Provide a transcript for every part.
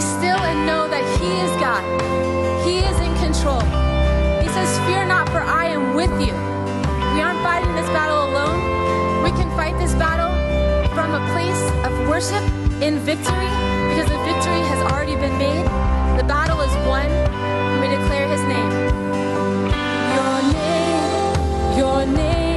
be still and know that He is God. He is in control. He says, Fear not, for I am with you. We aren't fighting this battle alone. We can fight this battle from a place of worship in victory because the victory has already been made. The battle is won, and we declare His name. Your name, your name.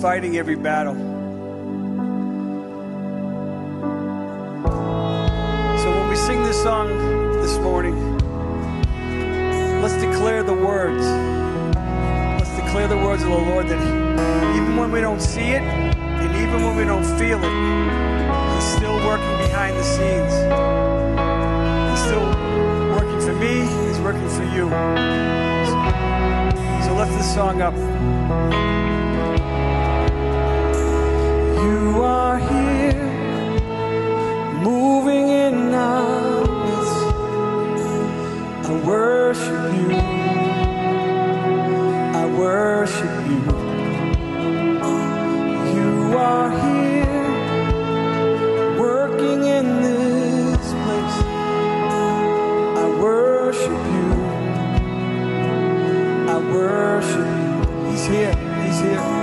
fighting every battle. So when we sing this song this morning, let's declare the words. Let's declare the words of the Lord that even when we don't see it, and even when we don't feel it, He's still working behind the scenes. He's still working for me, He's working for you. So lift this song up. are here, moving in our midst. I worship you. I worship you. You are here, working in this place. I worship you. I worship you. He's here. He's here.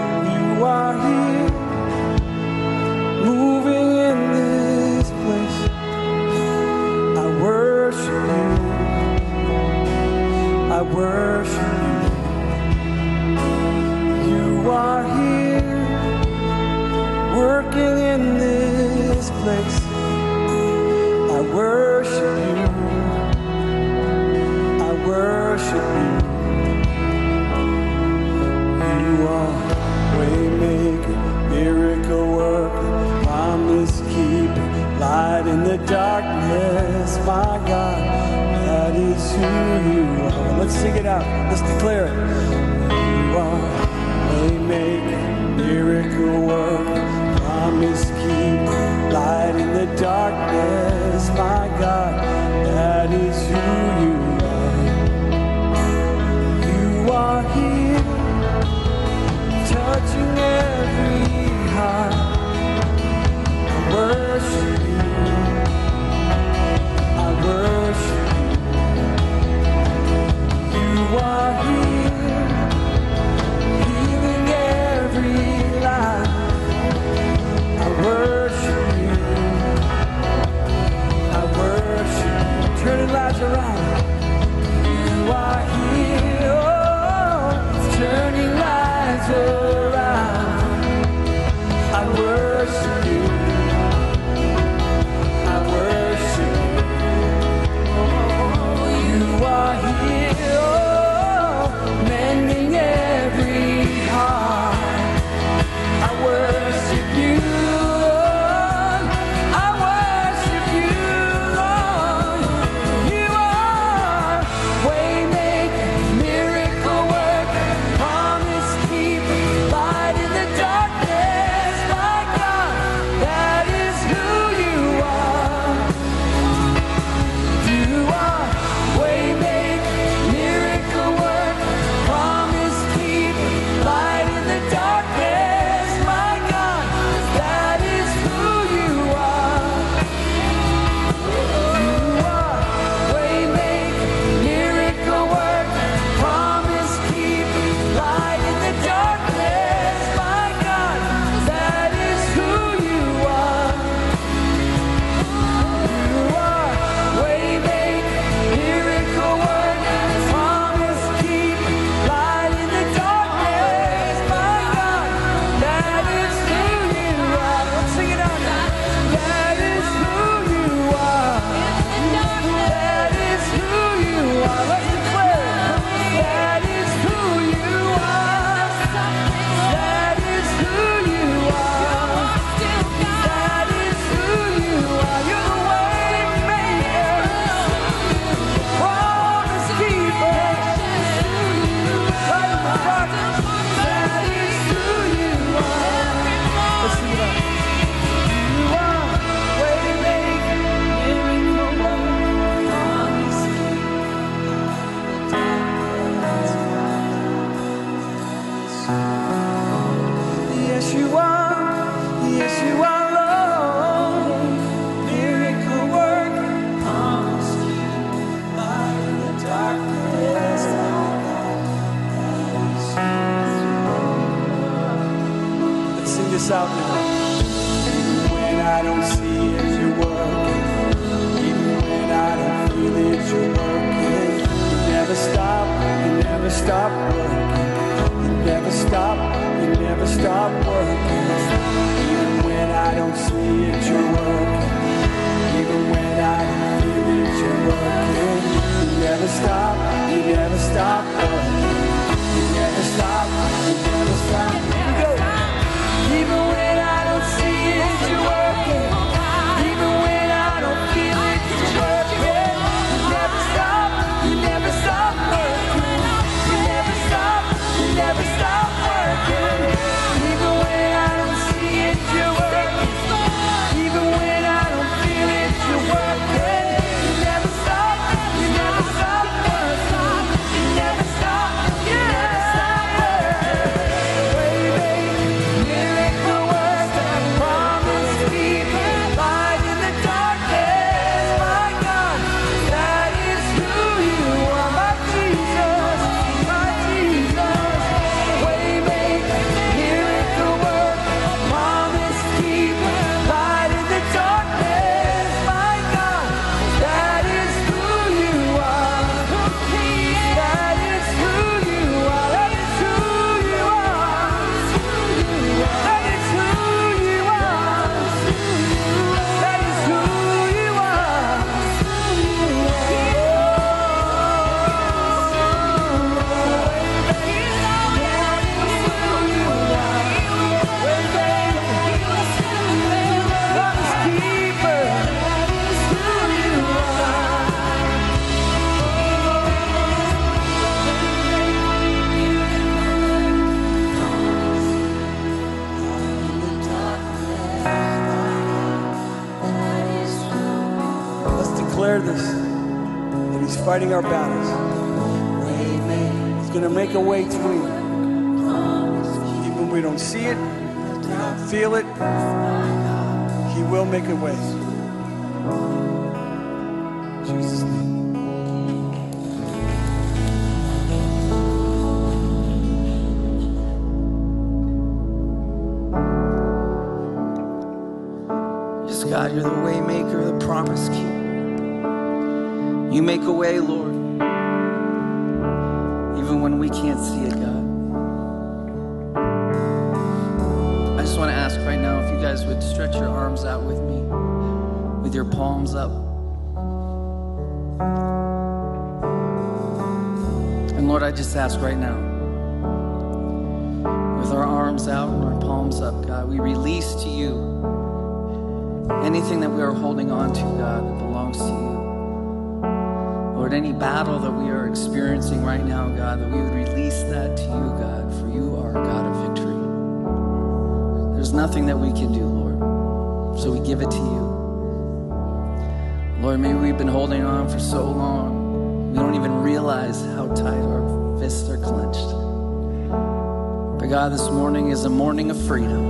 God, this morning is a morning of freedom.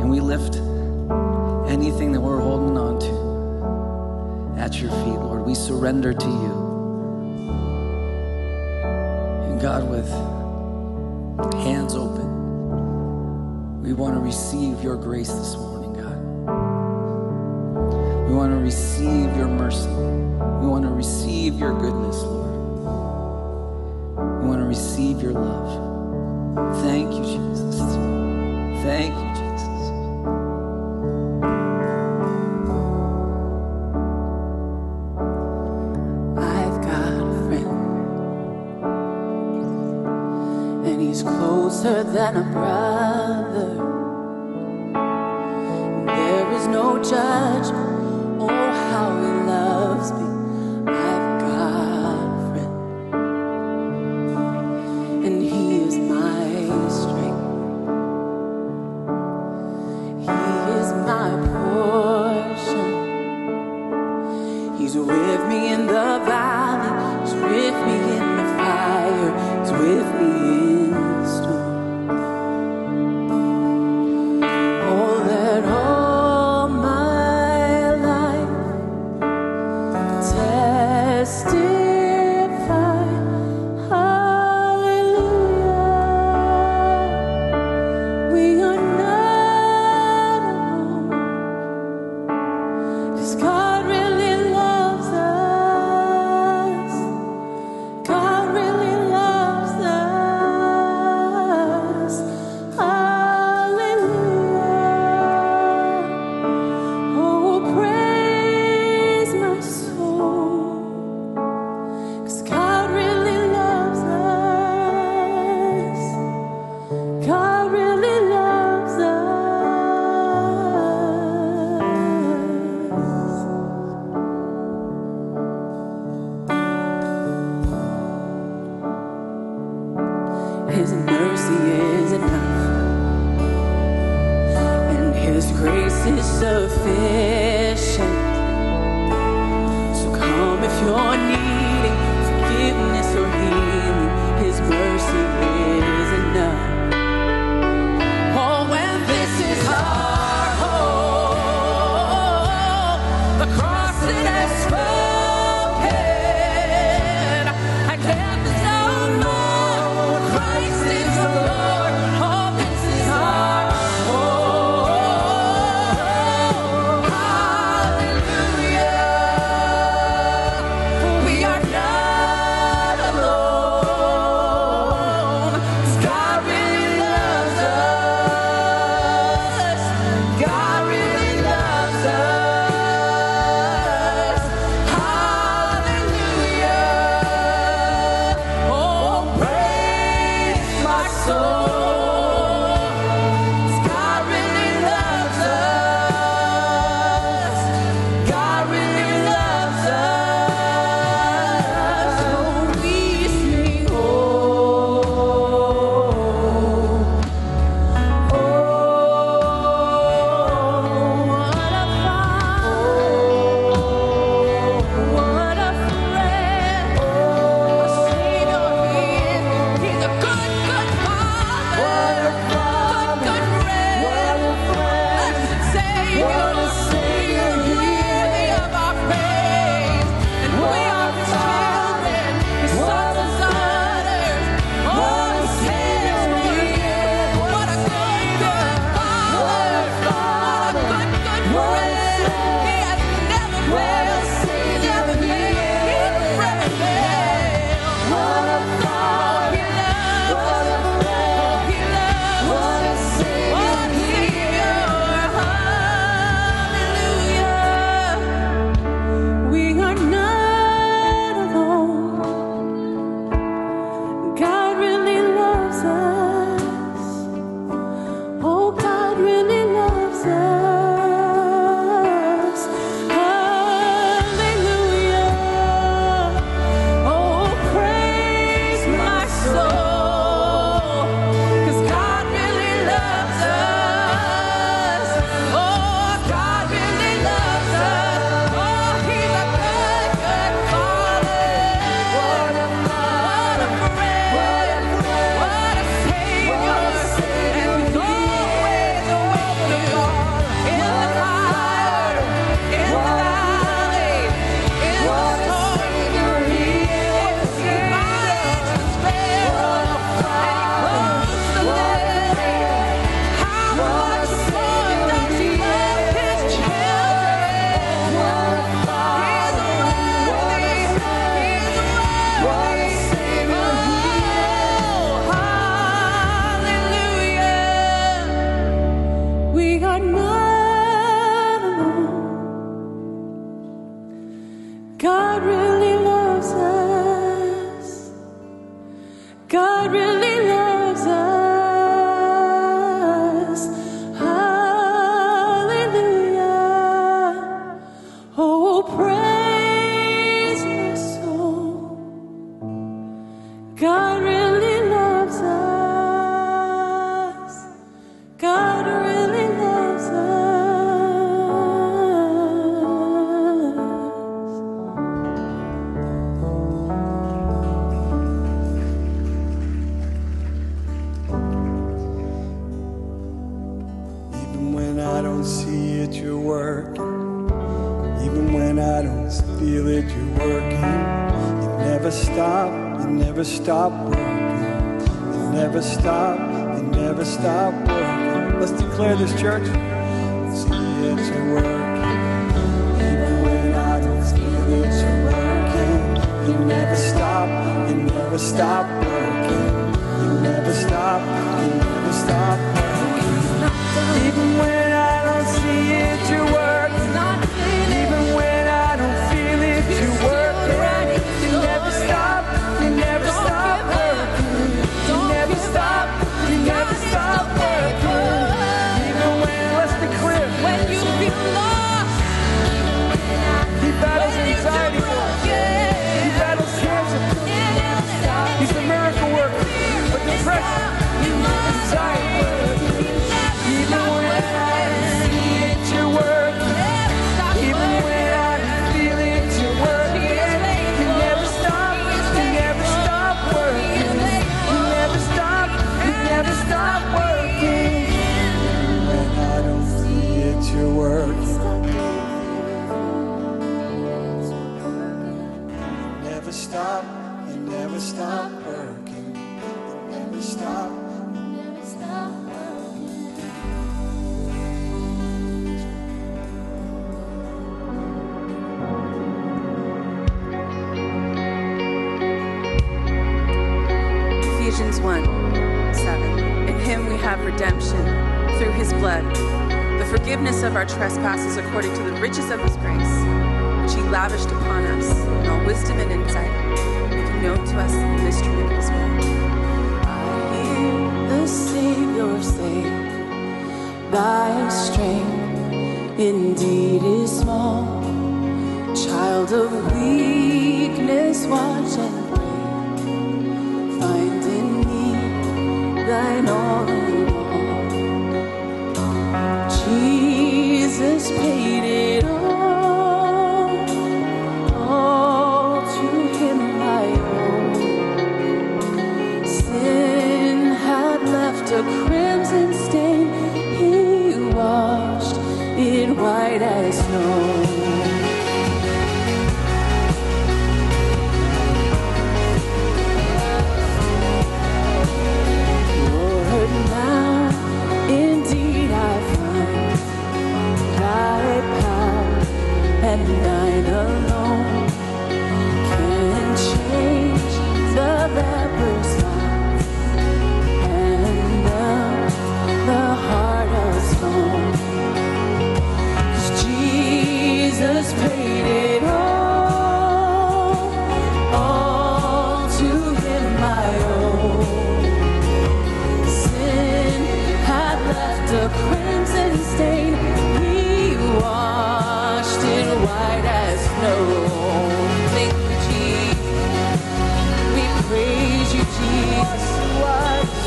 And we lift anything that we're holding on to at your feet, Lord. We surrender to you. And God, with hands open, we want to receive your grace this morning, God. We want to receive your mercy. We want to receive your goodness, Lord receive your love. Thank you, Jesus. Thank you, Jesus. I've got a friend, and he's closer than a brother.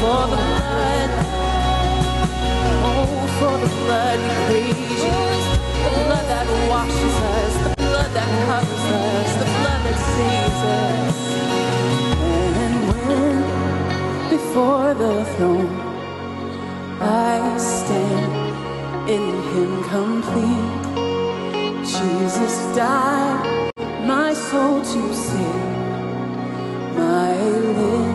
for the blood. Oh, for the blood we praise you. The blood that washes us, the blood that covers us, the blood that saves us. And when before the throne I stand in Him complete, Jesus died my soul to save, my lips.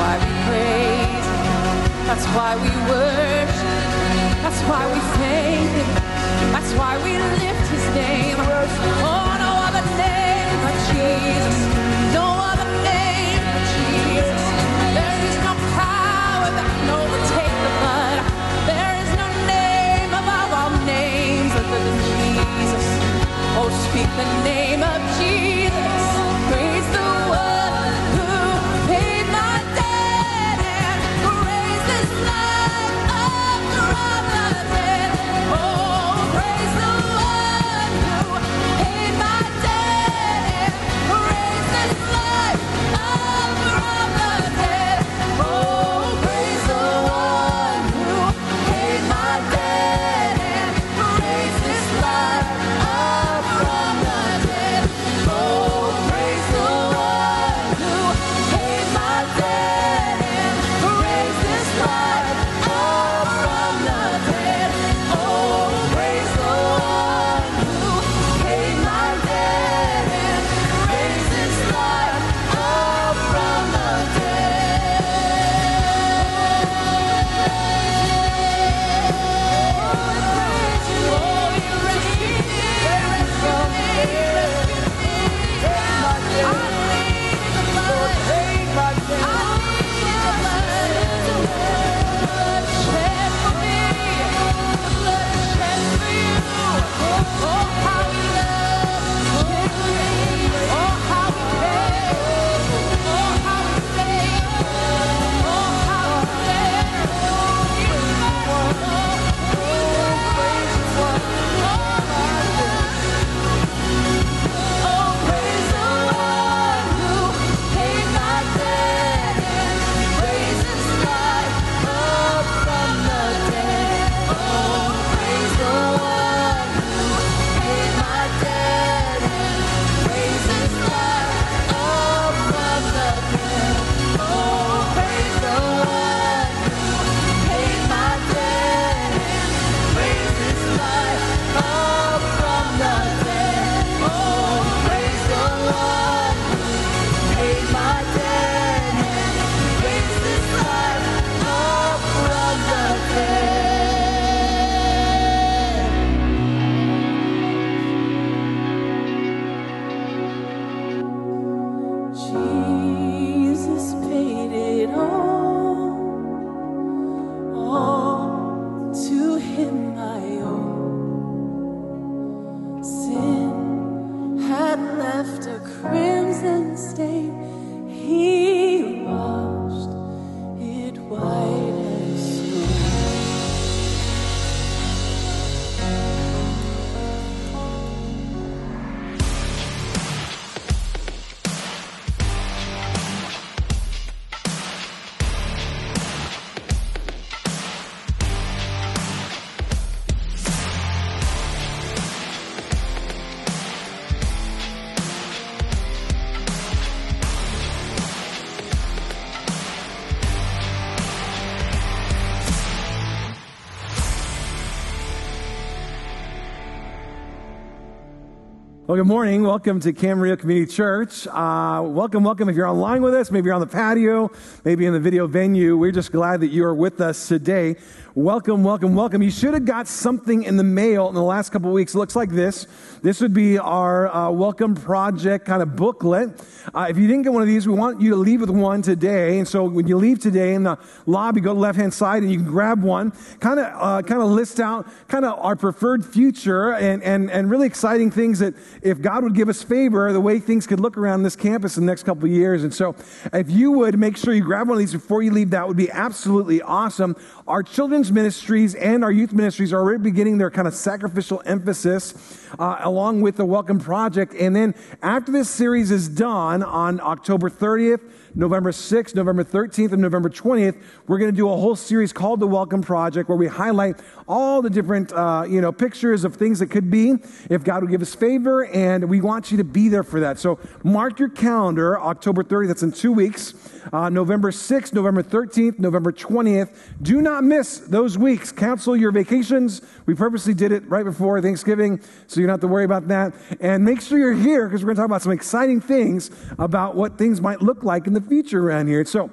why we praise. That's why we worship. That's why we sing. That's why we lift His name. Oh, no other name but Jesus. No other name but Jesus. There is no power that can overtake the blood. There is no name above all names other than Jesus. Oh, speak the name of Jesus. Well, good morning. Welcome to Camarillo Community Church. Uh, welcome, welcome. If you're online with us, maybe you're on the patio, maybe in the video venue, we're just glad that you are with us today. Welcome, welcome, welcome. You should have got something in the mail in the last couple of weeks. It looks like this. This would be our uh, welcome project kind of booklet. Uh, if you didn't get one of these, we want you to leave with one today. And so when you leave today in the lobby, go to the left hand side and you can grab one. Kind of, uh, kind of list out kind of our preferred future and, and, and really exciting things that if God would give us favor, the way things could look around this campus in the next couple of years. And so if you would make sure you grab one of these before you leave, that would be absolutely awesome. Our children's ministries and our youth ministries are already beginning their kind of sacrificial emphasis uh, along with the Welcome Project. And then after this series is done on October 30th, November 6th, November 13th, and November 20th, we're going to do a whole series called The Welcome Project where we highlight all the different, uh, you know, pictures of things that could be if God would give us favor. And we want you to be there for that. So mark your calendar, October 30th, that's in two weeks, uh, November 6th, November 13th, November 20th. Do not miss those weeks. Cancel your vacations. We purposely did it right before Thanksgiving, so you don't have to worry about that. And make sure you're here because we're going to talk about some exciting things about what things might look like in the future around here. So,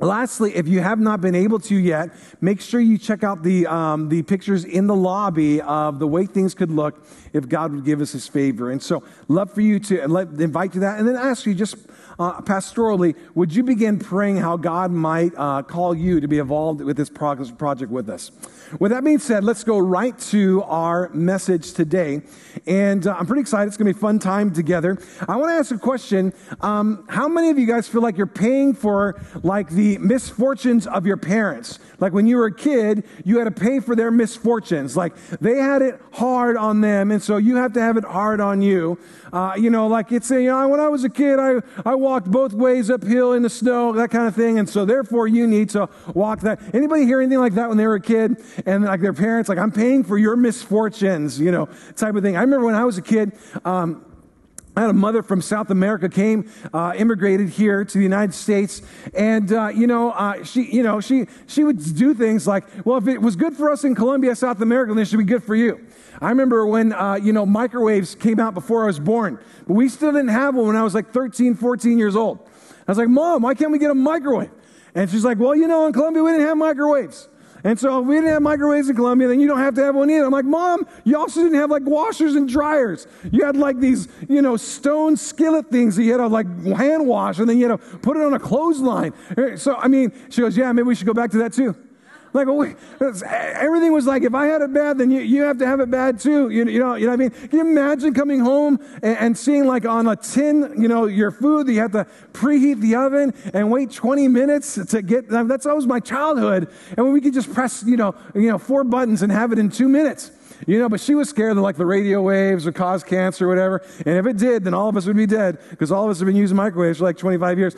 Lastly, if you have not been able to yet, make sure you check out the, um, the pictures in the lobby of the way things could look if God would give us his favor. And so, love for you to let, invite you to that and then ask you just uh, pastorally, would you begin praying how God might uh, call you to be involved with this project with us? With that being said, let's go right to our message today. And uh, I'm pretty excited. It's going to be a fun time together. I want to ask a question. Um, how many of you guys feel like you're paying for like the misfortunes of your parents? Like when you were a kid, you had to pay for their misfortunes. Like they had it hard on them, and so you have to have it hard on you. Uh, you know, like it's a, you know, when I was a kid, I, I walked both ways uphill in the snow, that kind of thing. And so therefore you need to walk that. Anybody hear anything like that when they were a kid? And like their parents, like, I'm paying for your misfortunes, you know, type of thing. I remember when I was a kid, um, I had a mother from South America came, uh, immigrated here to the United States, and uh, you know, uh, she, you know, she she would do things like, well, if it was good for us in Colombia, South America, then it should be good for you. I remember when, uh, you know, microwaves came out before I was born, but we still didn't have one when I was like 13, 14 years old. I was like, Mom, why can't we get a microwave? And she's like, Well, you know, in Colombia, we didn't have microwaves. And so if we didn't have microwaves in Colombia, then you don't have to have one either. I'm like, Mom, you also didn't have like washers and dryers. You had like these, you know, stone skillet things that you had to like hand wash and then you had to put it on a clothesline. Uh, so, I mean, she goes, Yeah, maybe we should go back to that too. Like, everything was like, if I had it bad, then you, you have to have it bad too. You, you, know, you know what I mean? Can you imagine coming home and, and seeing like on a tin, you know, your food that you have to preheat the oven and wait 20 minutes to get, that's always my childhood. And when we could just press, you know, you know, four buttons and have it in two minutes. You know, but she was scared that like the radio waves would cause cancer or whatever. And if it did, then all of us would be dead because all of us have been using microwaves for like 25 years.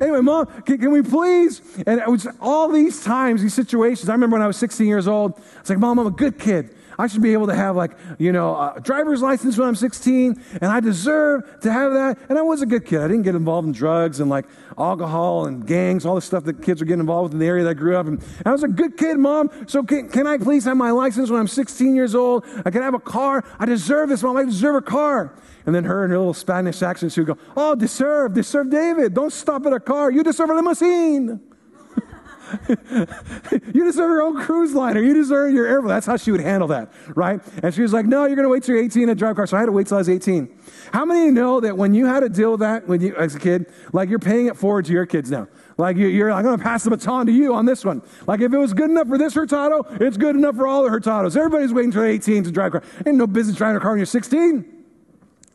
Anyway, mom, can, can we please? And it was all these times, these situations. I remember when I was 16 years old, I was like, mom, I'm a good kid. I should be able to have like, you know, a driver's license when I'm 16, and I deserve to have that. And I was a good kid. I didn't get involved in drugs and like alcohol and gangs, all the stuff that kids are getting involved with in the area that I grew up in. I was a good kid, mom. So can, can I please have my license when I'm 16 years old? I can have a car. I deserve this, mom. I deserve a car. And then her and her little Spanish accent, she would go, Oh, deserve, deserve David. Don't stop at a car. You deserve a limousine. you deserve your own cruise liner. You deserve your airplane. That's how she would handle that, right? And she was like, no, you're going to wait till you're 18 to drive car. So I had to wait till I was 18. How many of you know that when you had to deal with that when you, as a kid, like you're paying it forward to your kids now? Like you're, like, I'm going to pass the baton to you on this one. Like if it was good enough for this Hurtado, it's good enough for all the Hurtados. Everybody's waiting till 18 to drive car. Ain't no business driving a car when you're 16.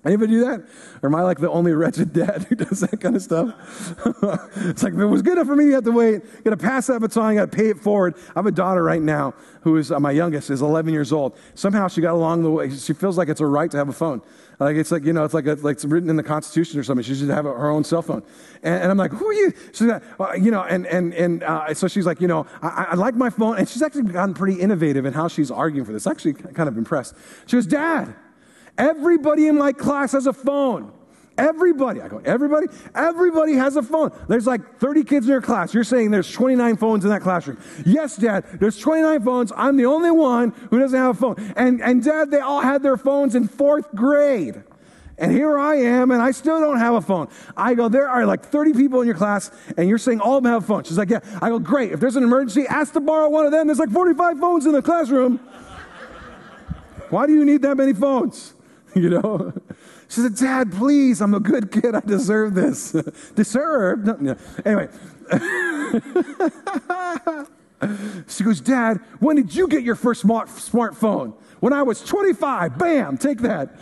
Anybody do that? Or am I like the only wretched dad who does that kind of stuff? it's like, if it was good enough for me, you have to wait. You got to pass that baton, you got to pay it forward. I have a daughter right now who is, uh, my youngest, is 11 years old. Somehow she got along the way. She feels like it's her right to have a phone. Like it's like, you know, it's like, a, like it's written in the Constitution or something. She should have her own cell phone. And, and I'm like, who are you? She's like, well, you know, and, and, and uh, so she's like, you know, I, I like my phone. And she's actually gotten pretty innovative in how she's arguing for this. Actually, kind of impressed. She goes, Dad, Everybody in my class has a phone. Everybody. I go, everybody? Everybody has a phone. There's like 30 kids in your class. You're saying there's 29 phones in that classroom. Yes, Dad, there's 29 phones. I'm the only one who doesn't have a phone. And, and Dad, they all had their phones in fourth grade. And here I am, and I still don't have a phone. I go, there are like 30 people in your class, and you're saying all of them have phones. She's like, yeah. I go, great. If there's an emergency, ask to borrow one of them. There's like 45 phones in the classroom. Why do you need that many phones? You know? She said, Dad, please, I'm a good kid. I deserve this. deserve? No, no. Anyway. she goes, Dad, when did you get your first smart, smartphone? When I was 25. Bam, take that.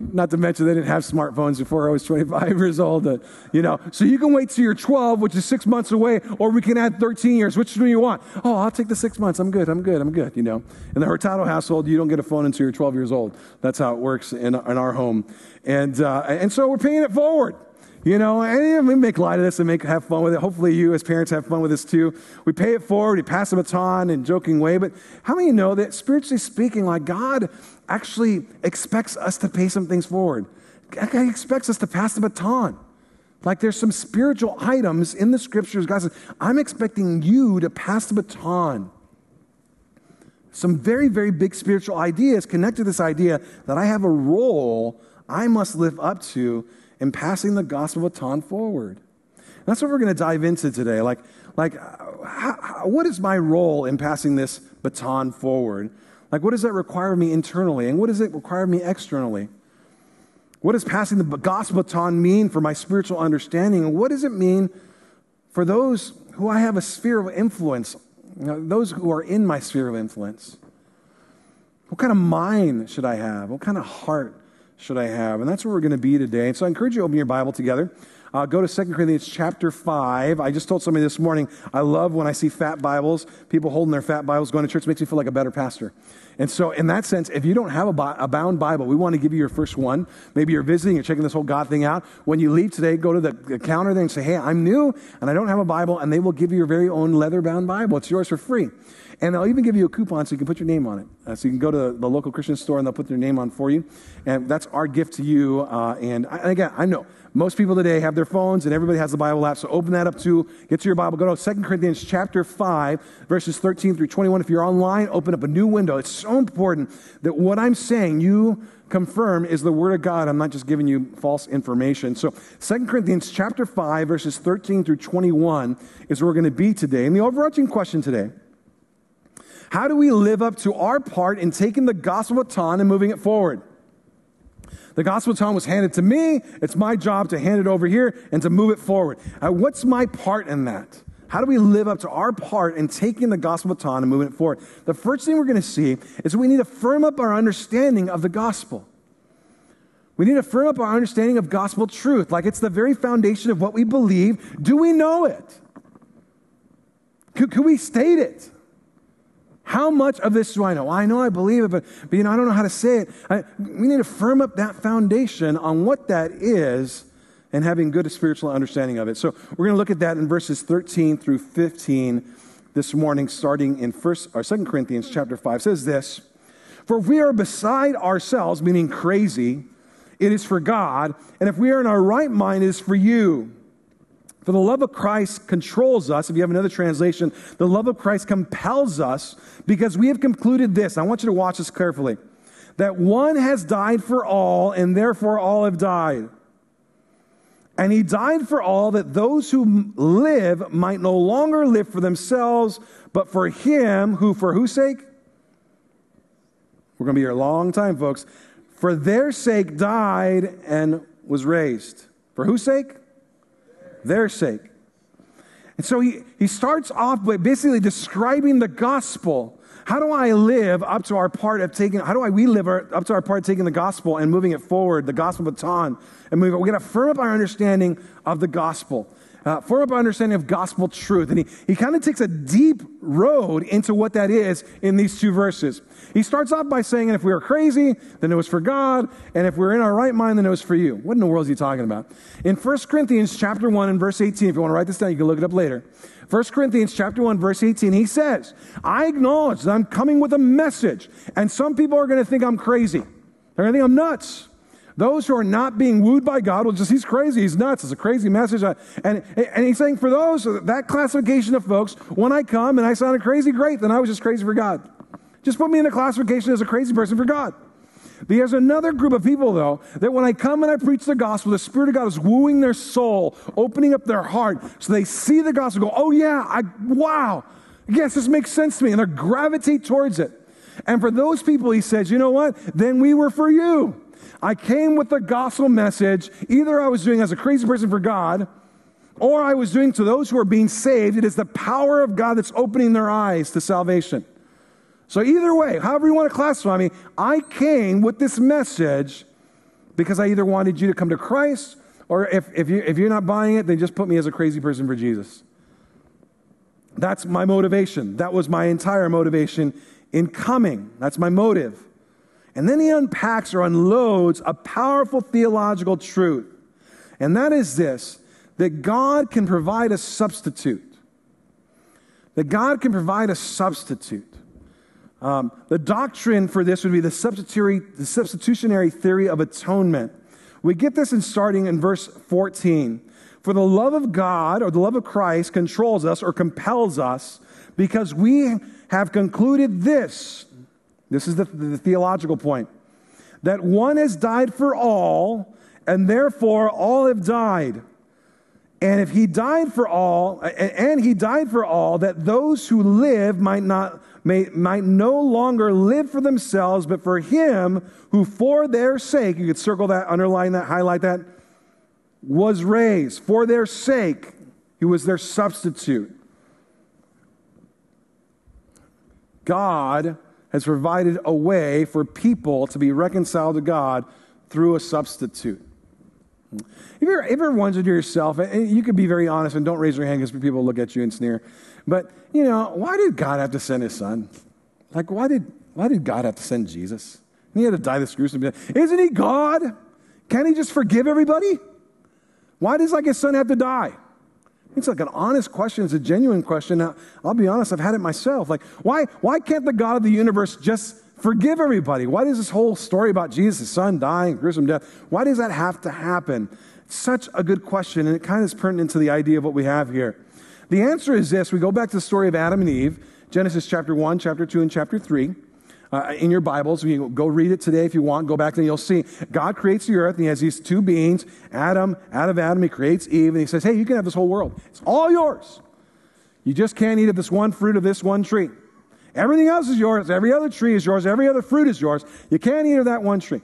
Not to mention they didn't have smartphones before I was 25 years old. Uh, you know, so you can wait till you're 12, which is six months away, or we can add 13 years. Which do you want? Oh, I'll take the six months. I'm good. I'm good. I'm good. You know, in the Hurtado household, you don't get a phone until you're 12 years old. That's how it works in, in our home, and uh, and so we're paying it forward. You know, and we make light of this and make have fun with it. Hopefully, you as parents have fun with this too. We pay it forward, we pass the baton in joking way. But how many know that spiritually speaking, like God actually expects us to pay some things forward? God expects us to pass the baton. Like there's some spiritual items in the scriptures. God says, I'm expecting you to pass the baton. Some very, very big spiritual ideas connect to this idea that I have a role I must live up to in passing the gospel baton forward. That's what we're going to dive into today. Like, like uh, how, how, what is my role in passing this baton forward? Like, what does that require of me internally? And what does it require of me externally? What does passing the gospel baton mean for my spiritual understanding? And what does it mean for those who I have a sphere of influence, you know, those who are in my sphere of influence? What kind of mind should I have? What kind of heart should I have? And that's where we're going to be today. And so I encourage you to open your Bible together. Uh, go to 2 Corinthians chapter 5. I just told somebody this morning, I love when I see fat Bibles, people holding their fat Bibles going to church, makes me feel like a better pastor. And so, in that sense, if you don't have a, a, bound Bible, we want to give you your first one. Maybe you're visiting, you're checking this whole God thing out. When you leave today, go to the, the counter there and say, Hey, I'm new and I don't have a Bible. And they will give you your very own leather bound Bible. It's yours for free. And they'll even give you a coupon so you can put your name on it. Uh, so you can go to the local Christian store and they'll put their name on for you. And that's our gift to you. Uh, and, I, again, I know most people today have their phones and everybody has the Bible app. So open that up to, get to your Bible. Go to 2 Corinthians chapter 5, verses 13 through 21. If you're online, open up a new window. It's so important that what I'm saying, you confirm is the word of God. I'm not just giving you false information. So 2 Corinthians chapter 5, verses 13 through 21 is where we're going to be today. And the overarching question today how do we live up to our part in taking the gospel baton and moving it forward? The gospel baton was handed to me. It's my job to hand it over here and to move it forward. Uh, what's my part in that? How do we live up to our part in taking the gospel baton and moving it forward? The first thing we're going to see is we need to firm up our understanding of the gospel. We need to firm up our understanding of gospel truth. Like it's the very foundation of what we believe. Do we know it? Could, could we state it? How much of this do I know? I know I believe it, but, but you know, I don't know how to say it. I, we need to firm up that foundation on what that is and having good spiritual understanding of it. So we're going to look at that in verses 13 through 15 this morning, starting in first or Second Corinthians chapter 5. It says this: For if we are beside ourselves, meaning crazy, it is for God, and if we are in our right mind, it is for you. For the love of Christ controls us. If you have another translation, the love of Christ compels us because we have concluded this. I want you to watch this carefully that one has died for all, and therefore all have died. And he died for all that those who live might no longer live for themselves, but for him who, for whose sake? We're going to be here a long time, folks. For their sake died and was raised. For whose sake? Their sake. And so he, he starts off by basically describing the gospel. How do I live up to our part of taking, how do I, we live our, up to our part of taking the gospel and moving it forward, the gospel baton, and moving it? We're going to firm up our understanding of the gospel uh, form up understanding of gospel truth. And he, he kind of takes a deep road into what that is in these two verses. He starts off by saying, and if we are crazy, then it was for God, and if we're in our right mind, then it was for you. What in the world is he talking about? In 1 Corinthians chapter 1 and verse 18, if you want to write this down, you can look it up later. 1 Corinthians chapter 1 verse 18 he says, "I acknowledge that I'm coming with a message, and some people are going to think I'm crazy. They're going to think I'm nuts." Those who are not being wooed by God will just, he's crazy, he's nuts, it's a crazy message. And, and he's saying, for those, that classification of folks, when I come and I sounded crazy, great, then I was just crazy for God. Just put me in the classification as a crazy person for God. There's another group of people, though, that when I come and I preach the gospel, the Spirit of God is wooing their soul, opening up their heart, so they see the gospel, go, oh yeah, I, wow, yes, this makes sense to me, and they gravitate towards it. And for those people, he says, you know what? Then we were for you. I came with the gospel message. Either I was doing as a crazy person for God, or I was doing to those who are being saved. It is the power of God that's opening their eyes to salvation. So, either way, however you want to classify me, I came with this message because I either wanted you to come to Christ, or if, if, you, if you're not buying it, then just put me as a crazy person for Jesus. That's my motivation. That was my entire motivation in coming. That's my motive. And then he unpacks or unloads a powerful theological truth. And that is this that God can provide a substitute. That God can provide a substitute. Um, the doctrine for this would be the substitutionary, the substitutionary theory of atonement. We get this in starting in verse 14. For the love of God or the love of Christ controls us or compels us because we have concluded this. This is the, the theological point that one has died for all, and therefore all have died. And if he died for all, and he died for all, that those who live might not may, might no longer live for themselves, but for him who for their sake, you could circle that, underline that, highlight that, was raised. For their sake, he was their substitute. God has provided a way for people to be reconciled to God through a substitute. Have you ever, ever wondered to yourself, and you can be very honest and don't raise your hand because people look at you and sneer, but you know, why did God have to send his son? Like, why did, why did God have to send Jesus? And he had to die the gruesome death. Isn't he God? Can't he just forgive everybody? Why does like his son have to die? It's like an honest question. It's a genuine question. Now, I'll be honest, I've had it myself. Like, why, why can't the God of the universe just forgive everybody? Why does this whole story about Jesus' son dying, gruesome death, why does that have to happen? Such a good question, and it kind of is pertinent to the idea of what we have here. The answer is this we go back to the story of Adam and Eve, Genesis chapter 1, chapter 2, and chapter 3 uh, in your Bibles. You go read it today if you want. Go back and you'll see God creates the earth and he has these two beings, Adam, out of Adam, he creates Eve, and he says, Hey, you can have this whole world. It's all yours. You just can't eat of this one fruit of this one tree. Everything else is yours. Every other tree is yours. Every other fruit is yours. You can't eat of that one tree.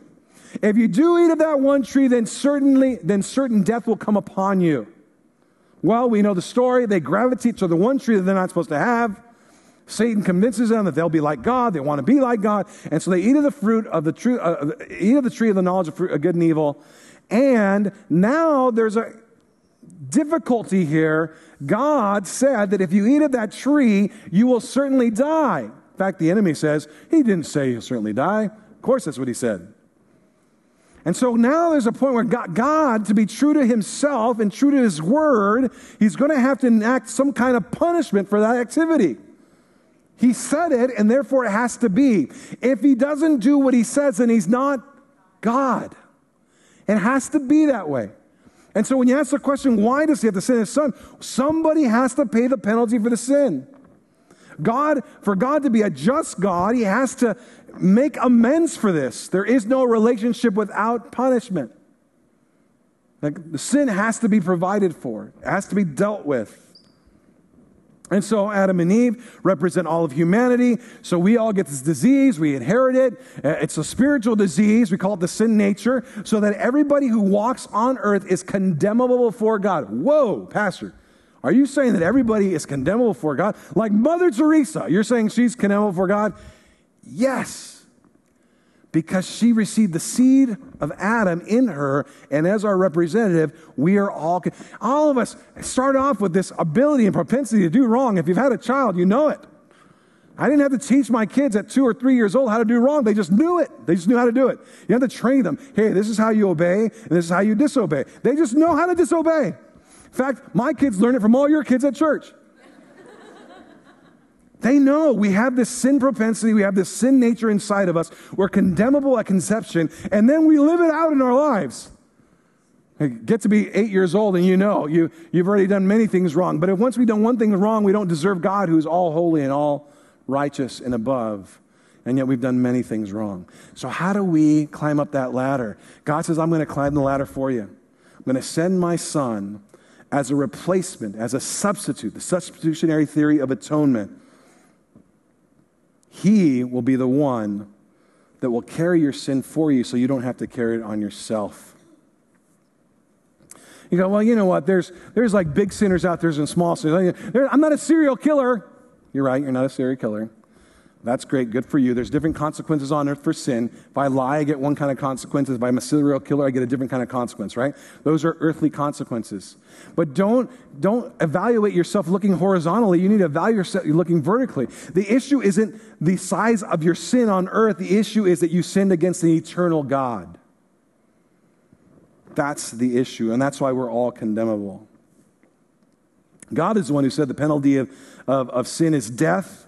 If you do eat of that one tree, then certainly, then certain death will come upon you. Well, we know the story. They gravitate to the one tree that they're not supposed to have. Satan convinces them that they'll be like God. They want to be like God. And so they eat of the fruit of the true, uh, eat of the tree of the knowledge of, fruit, of good and evil. And now there's a difficulty here. God said that if you eat of that tree, you will certainly die. In fact, the enemy says, He didn't say you'll certainly die. Of course, that's what He said. And so now there's a point where God, God, to be true to himself and true to his word, he's going to have to enact some kind of punishment for that activity. He said it, and therefore it has to be. If he doesn't do what he says, then he's not God. It has to be that way. And so when you ask the question, why does he have to send his son? Somebody has to pay the penalty for the sin. God, for God to be a just God, he has to make amends for this. There is no relationship without punishment. Like the sin has to be provided for, it has to be dealt with. And so Adam and Eve represent all of humanity. So we all get this disease. We inherit it. Uh, it's a spiritual disease. We call it the sin nature. So that everybody who walks on earth is condemnable before God. Whoa, Pastor. Are you saying that everybody is condemnable before God? Like Mother Teresa, you're saying she's condemnable before God? Yes because she received the seed of Adam in her, and as our representative, we are all, all of us start off with this ability and propensity to do wrong. If you've had a child, you know it. I didn't have to teach my kids at two or three years old how to do wrong. They just knew it. They just knew how to do it. You have to train them. Hey, this is how you obey, and this is how you disobey. They just know how to disobey. In fact, my kids learn it from all your kids at church. They know we have this sin propensity, we have this sin nature inside of us. We're condemnable at conception, and then we live it out in our lives. Get to be eight years old, and you know you, you've already done many things wrong. But if once we've done one thing wrong, we don't deserve God who's all holy and all righteous and above. and yet we've done many things wrong. So, how do we climb up that ladder? God says, I'm going to climb the ladder for you. I'm going to send my son as a replacement, as a substitute, the substitutionary theory of atonement. He will be the one that will carry your sin for you so you don't have to carry it on yourself. You go, well, you know what? There's, there's like big sinners out there and small sinners. I'm not a serial killer. You're right, you're not a serial killer. That's great, good for you. There's different consequences on earth for sin. If I lie, I get one kind of consequences. If I'm a serial killer, I get a different kind of consequence, right? Those are earthly consequences. But don't, don't evaluate yourself looking horizontally. You need to evaluate yourself looking vertically. The issue isn't the size of your sin on earth, the issue is that you sinned against the eternal God. That's the issue, and that's why we're all condemnable. God is the one who said the penalty of, of, of sin is death.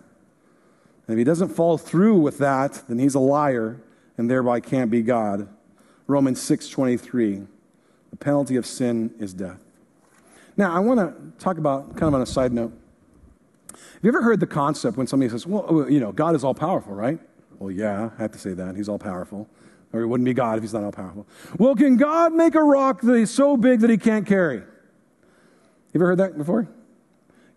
And if he doesn't follow through with that, then he's a liar and thereby can't be God. Romans 6:23. The penalty of sin is death. Now, I want to talk about kind of on a side note. Have you ever heard the concept when somebody says, well, uh, you know, God is all powerful, right? Well, yeah, I have to say that. He's all powerful. Or he wouldn't be God if he's not all powerful. Well, can God make a rock that is so big that he can't carry? You ever heard that before?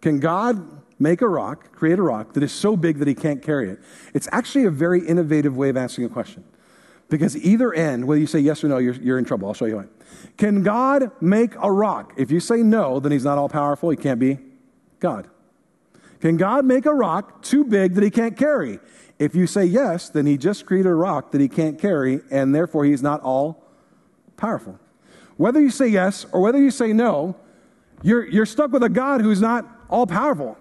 Can God make a rock, create a rock that is so big that he can't carry it? It's actually a very innovative way of asking a question. Because either end, whether you say yes or no, you're, you're in trouble. I'll show you why. Can God make a rock? If you say no, then he's not all powerful. He can't be God. Can God make a rock too big that he can't carry? If you say yes, then he just created a rock that he can't carry, and therefore he's not all powerful. Whether you say yes or whether you say no, you're, you're stuck with a God who's not all powerful.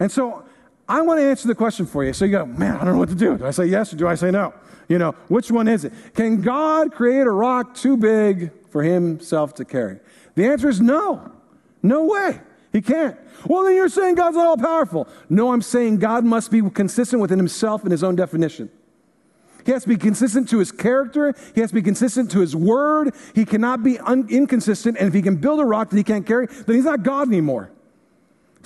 And so I want to answer the question for you. So you go, man, I don't know what to do. Do I say yes or do I say no? You know, which one is it? Can God create a rock too big for himself to carry? The answer is no. No way. He can't. Well, then you're saying God's not all powerful. No, I'm saying God must be consistent within himself and his own definition. He has to be consistent to his character. He has to be consistent to his word. He cannot be un- inconsistent. And if he can build a rock that he can't carry, then he's not God anymore.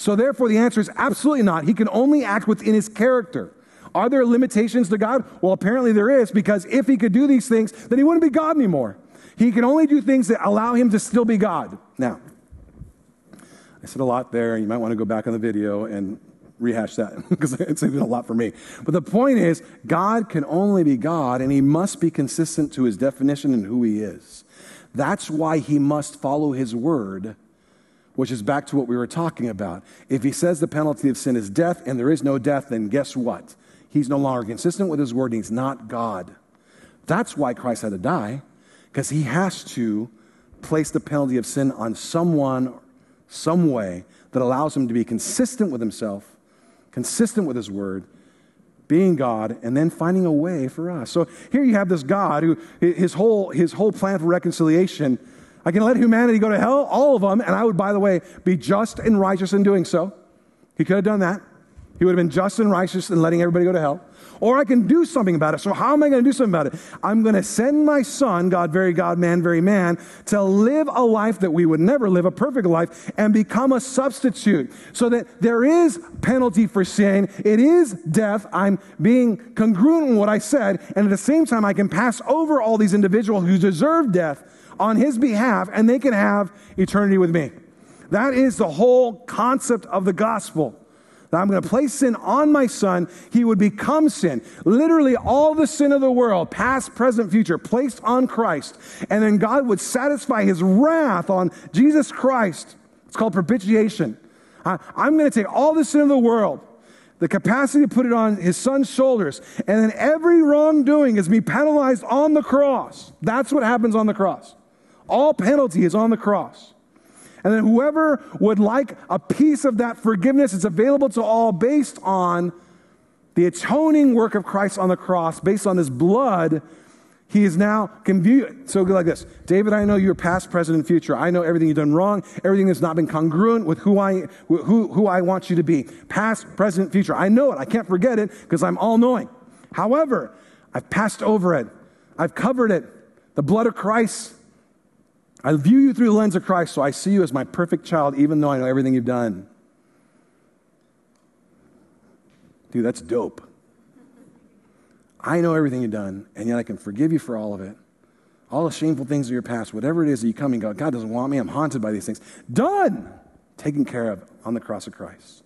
So, therefore, the answer is absolutely not. He can only act within his character. Are there limitations to God? Well, apparently there is, because if he could do these things, then he wouldn't be God anymore. He can only do things that allow him to still be God. Now, I said a lot there. And you might want to go back on the video and rehash that because it's been a lot for me. But the point is, God can only be God, and he must be consistent to his definition and who he is. That's why he must follow his word which is back to what we were talking about. If he says the penalty of sin is death and there is no death, then guess what? He's no longer consistent with his word. and He's not God. That's why Christ had to die, because he has to place the penalty of sin on someone, some way that allows him to be consistent with himself, consistent with his word, being God, and then finding a way for us. So here you have this God who his whole, his whole plan for reconciliation I can let humanity go to hell, all of them, and I would, by the way, be just and righteous in doing so. He could have done that. He would have been just and righteous in letting everybody go to hell. Or I can do something about it. So, how am I going to do something about it? I'm going to send my son, God, very God, man, very man, to live a life that we would never live, a perfect life, and become a substitute. So that there is penalty for sin. It is death. I'm being congruent with what I said. And at the same time, I can pass over all these individuals who deserve death on his behalf and they can have eternity with me. That is the whole concept of the gospel. That I'm going to place sin on my son, he would become sin. Literally, all the sin of the world, past, present, future, placed on Christ. And then God would satisfy his wrath on Jesus Christ. It's called propitiation. I'm going to take all the sin of the world, the capacity to put it on his son's shoulders, and then every wrongdoing is me penalized on the cross. That's what happens on the cross. All penalty is on the cross. And then whoever would like a piece of that forgiveness, it's available to all based on the atoning work of Christ on the cross, based on his blood. He is now so like this. David, I know you're past, present, and future. I know everything you've done wrong, everything that's not been congruent with who I who, who I want you to be. Past, present, future. I know it. I can't forget it because I'm all knowing. However, I've passed over it. I've covered it. The blood of Christ I view you through the lens of Christ, so I see you as my perfect child, even though I know everything you've done. Dude, that's dope. I know everything you've done, and yet I can forgive you for all of it. All the shameful things of your past, whatever it is that you come and go, God doesn't want me, I'm haunted by these things. Done! Taken care of on the cross of Christ.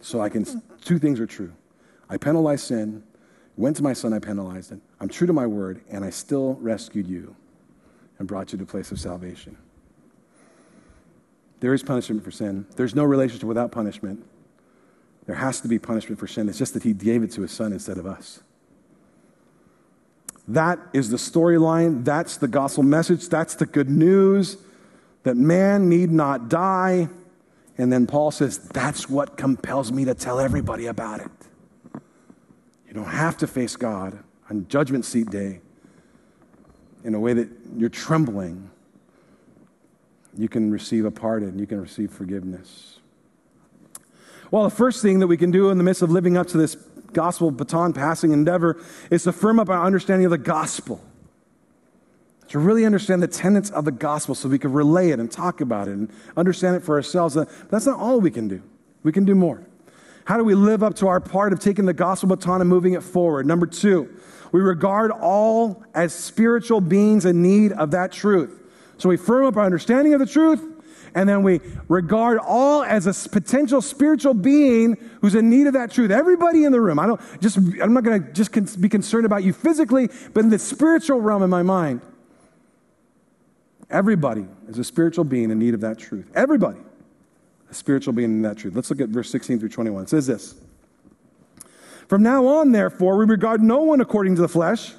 So I can, two things are true. I penalized sin, went to my son, I penalized it. I'm true to my word, and I still rescued you and brought you to a place of salvation. There is punishment for sin. There's no relationship without punishment. There has to be punishment for sin. It's just that he gave it to his son instead of us. That is the storyline. That's the gospel message. That's the good news that man need not die. And then Paul says, That's what compels me to tell everybody about it. You don't have to face God on judgment seat day in a way that you're trembling. You can receive a pardon, you can receive forgiveness. Well, the first thing that we can do in the midst of living up to this gospel baton passing endeavor is to firm up our understanding of the gospel. To really understand the tenets of the gospel so we can relay it and talk about it and understand it for ourselves. Uh, that's not all we can do. We can do more. How do we live up to our part of taking the gospel baton and moving it forward? Number two, we regard all as spiritual beings in need of that truth. So we firm up our understanding of the truth, and then we regard all as a potential spiritual being who's in need of that truth. Everybody in the room. I don't just I'm not going to just be concerned about you physically, but in the spiritual realm in my mind. Everybody is a spiritual being in need of that truth. Everybody. A spiritual being in that truth. Let's look at verse 16 through 21. It says this. From now on, therefore, we regard no one according to the flesh.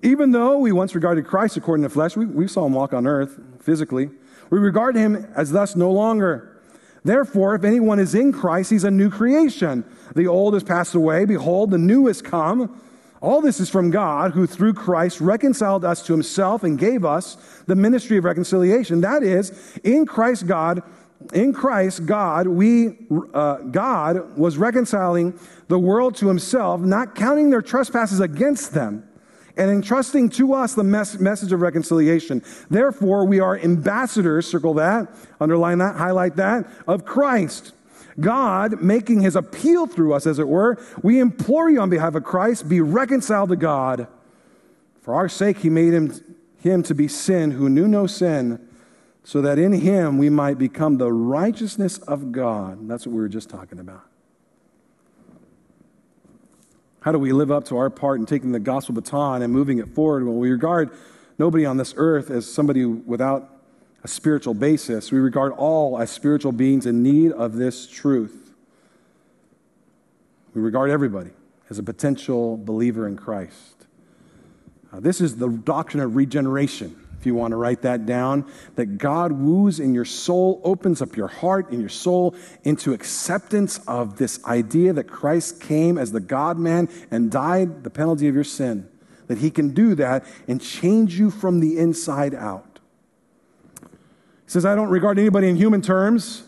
Even though we once regarded Christ according to the flesh, we, we saw him walk on earth physically. We regard him as thus no longer. Therefore, if anyone is in Christ, he's a new creation. The old has passed away. Behold, the new has come. All this is from God, who through Christ reconciled us to himself and gave us the ministry of reconciliation. That is, in Christ God, in Christ God, we uh, God was reconciling the world to himself, not counting their trespasses against them and entrusting to us the mes- message of reconciliation. Therefore, we are ambassadors, circle that, underline that, highlight that, of Christ. God making his appeal through us, as it were, we implore you on behalf of Christ, be reconciled to God. For our sake, he made him, him to be sin who knew no sin, so that in him we might become the righteousness of God. That's what we were just talking about. How do we live up to our part in taking the gospel baton and moving it forward? Well, we regard nobody on this earth as somebody without a spiritual basis. We regard all as spiritual beings in need of this truth. We regard everybody as a potential believer in Christ. Uh, this is the doctrine of regeneration if you want to write that down, that God woos in your soul, opens up your heart and your soul into acceptance of this idea that Christ came as the God man and died the penalty of your sin. That he can do that and change you from the inside out. He says, I don't regard anybody in human terms.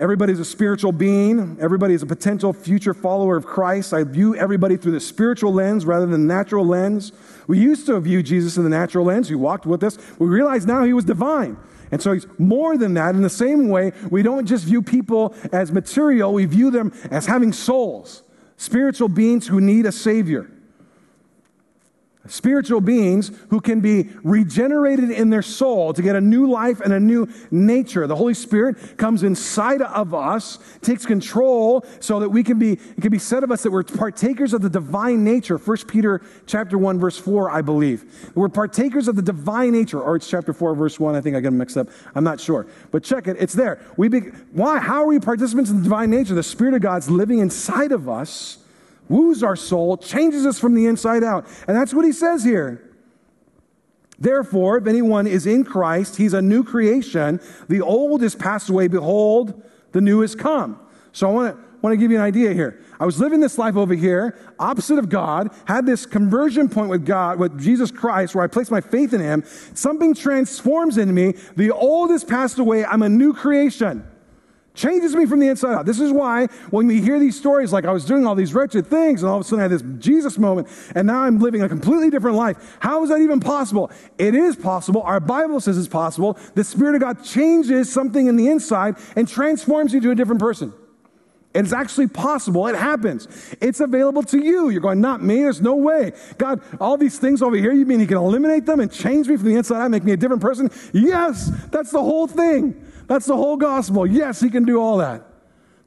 Everybody's a spiritual being. Everybody is a potential future follower of Christ. I view everybody through the spiritual lens rather than the natural lens. We used to view Jesus in the natural lens. He walked with us. We realize now he was divine. And so he's more than that. In the same way, we don't just view people as material, we view them as having souls, spiritual beings who need a Savior spiritual beings who can be regenerated in their soul to get a new life and a new nature. The Holy Spirit comes inside of us, takes control so that we can be, it can be said of us that we're partakers of the divine nature. 1 Peter chapter 1 verse 4, I believe. We're partakers of the divine nature, or it's chapter 4 verse 1. I think I got them mixed up. I'm not sure. But check it. It's there. We be, why? How are we participants in the divine nature? The Spirit of God's living inside of us woos our soul, changes us from the inside out. And that's what he says here. Therefore, if anyone is in Christ, he's a new creation. The old is passed away. Behold, the new has come. So I want to, want to give you an idea here. I was living this life over here, opposite of God, had this conversion point with God, with Jesus Christ, where I placed my faith in Him. Something transforms in me. The old is passed away. I'm a new creation. Changes me from the inside out. This is why when we hear these stories, like I was doing all these wretched things, and all of a sudden I had this Jesus moment, and now I'm living a completely different life. How is that even possible? It is possible. Our Bible says it's possible. The Spirit of God changes something in the inside and transforms you to a different person. It's actually possible. It happens. It's available to you. You're going, not me. There's no way. God, all these things over here, you mean He can eliminate them and change me from the inside out, make me a different person? Yes, that's the whole thing. That's the whole gospel. Yes, He can do all that.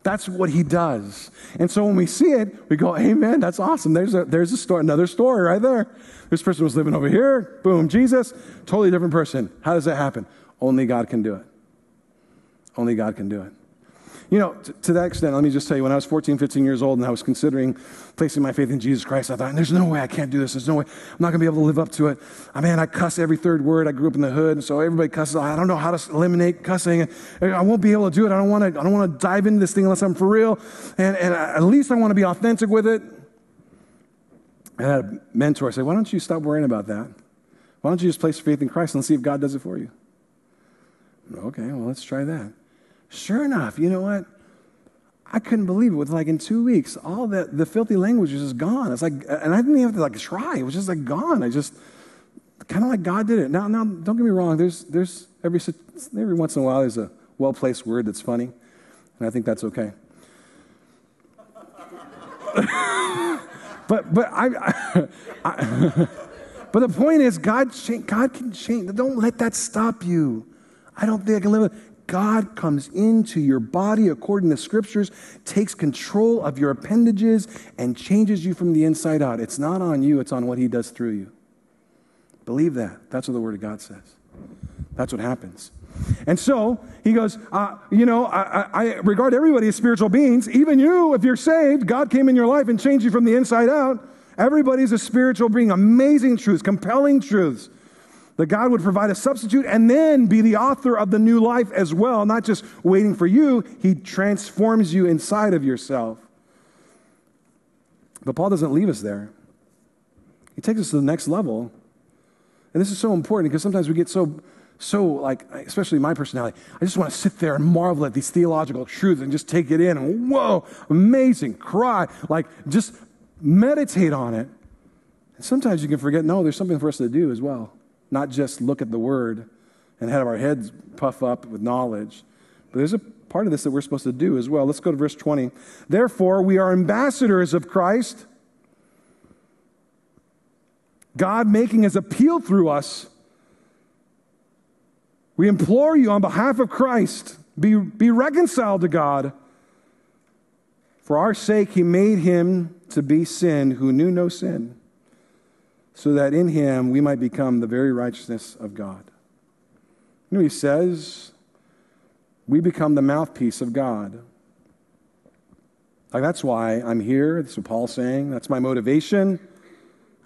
That's what He does. And so when we see it, we go, Amen, that's awesome. There's, a, there's a story, another story right there. This person was living over here. Boom, Jesus, totally different person. How does that happen? Only God can do it. Only God can do it. You know, t- to that extent, let me just tell you, when I was 14, 15 years old and I was considering placing my faith in Jesus Christ, I thought, there's no way I can't do this. There's no way I'm not going to be able to live up to it. I mean, I cuss every third word. I grew up in the hood, and so everybody cusses. I don't know how to eliminate cussing. I won't be able to do it. I don't want to. I don't want to dive into this thing unless I'm for real. And, and at least I want to be authentic with it. I had a mentor say, why don't you stop worrying about that? Why don't you just place your faith in Christ and see if God does it for you? Okay, well, let's try that. Sure enough, you know what? I couldn't believe it. With like in two weeks, all the, the filthy language was just gone. It's like, and I didn't even have to like try. It was just like gone. I just kind of like God did it. Now, now, don't get me wrong. There's, there's every every once in a while there's a well placed word that's funny, and I think that's okay. but but I, I, I but the point is, God God can change. Don't let that stop you. I don't think I can live. With, God comes into your body according to scriptures, takes control of your appendages, and changes you from the inside out. It's not on you, it's on what He does through you. Believe that. That's what the Word of God says. That's what happens. And so he goes, uh, you know, I, I, regard everybody as spiritual beings. Even you, if you're saved, God came in your life and changed you from the inside out. Everybody's a spiritual being. Amazing truths, compelling truths that God would provide a substitute and then be the author of the new life as well, not just waiting for you. He transforms you inside of yourself. But Paul doesn't leave us there, he takes us to the next level. And this is so important because sometimes we get so, so like, especially my personality, I just want to sit there and marvel at these theological truths and just take it in and whoa, amazing, cry, like just meditate on it. And sometimes you can forget, no, there's something for us to do as well not just look at the word and have our heads puff up with knowledge. But there's a part of this that we're supposed to do as well. Let's go to verse 20. Therefore, we are ambassadors of Christ, God making his appeal through us. We implore you on behalf of Christ, be, be reconciled to God. For our sake, he made him to be sin who knew no sin so that in him we might become the very righteousness of God. You know, he says, we become the mouthpiece of God. Like, that's why I'm here. That's what Paul's saying. That's my motivation.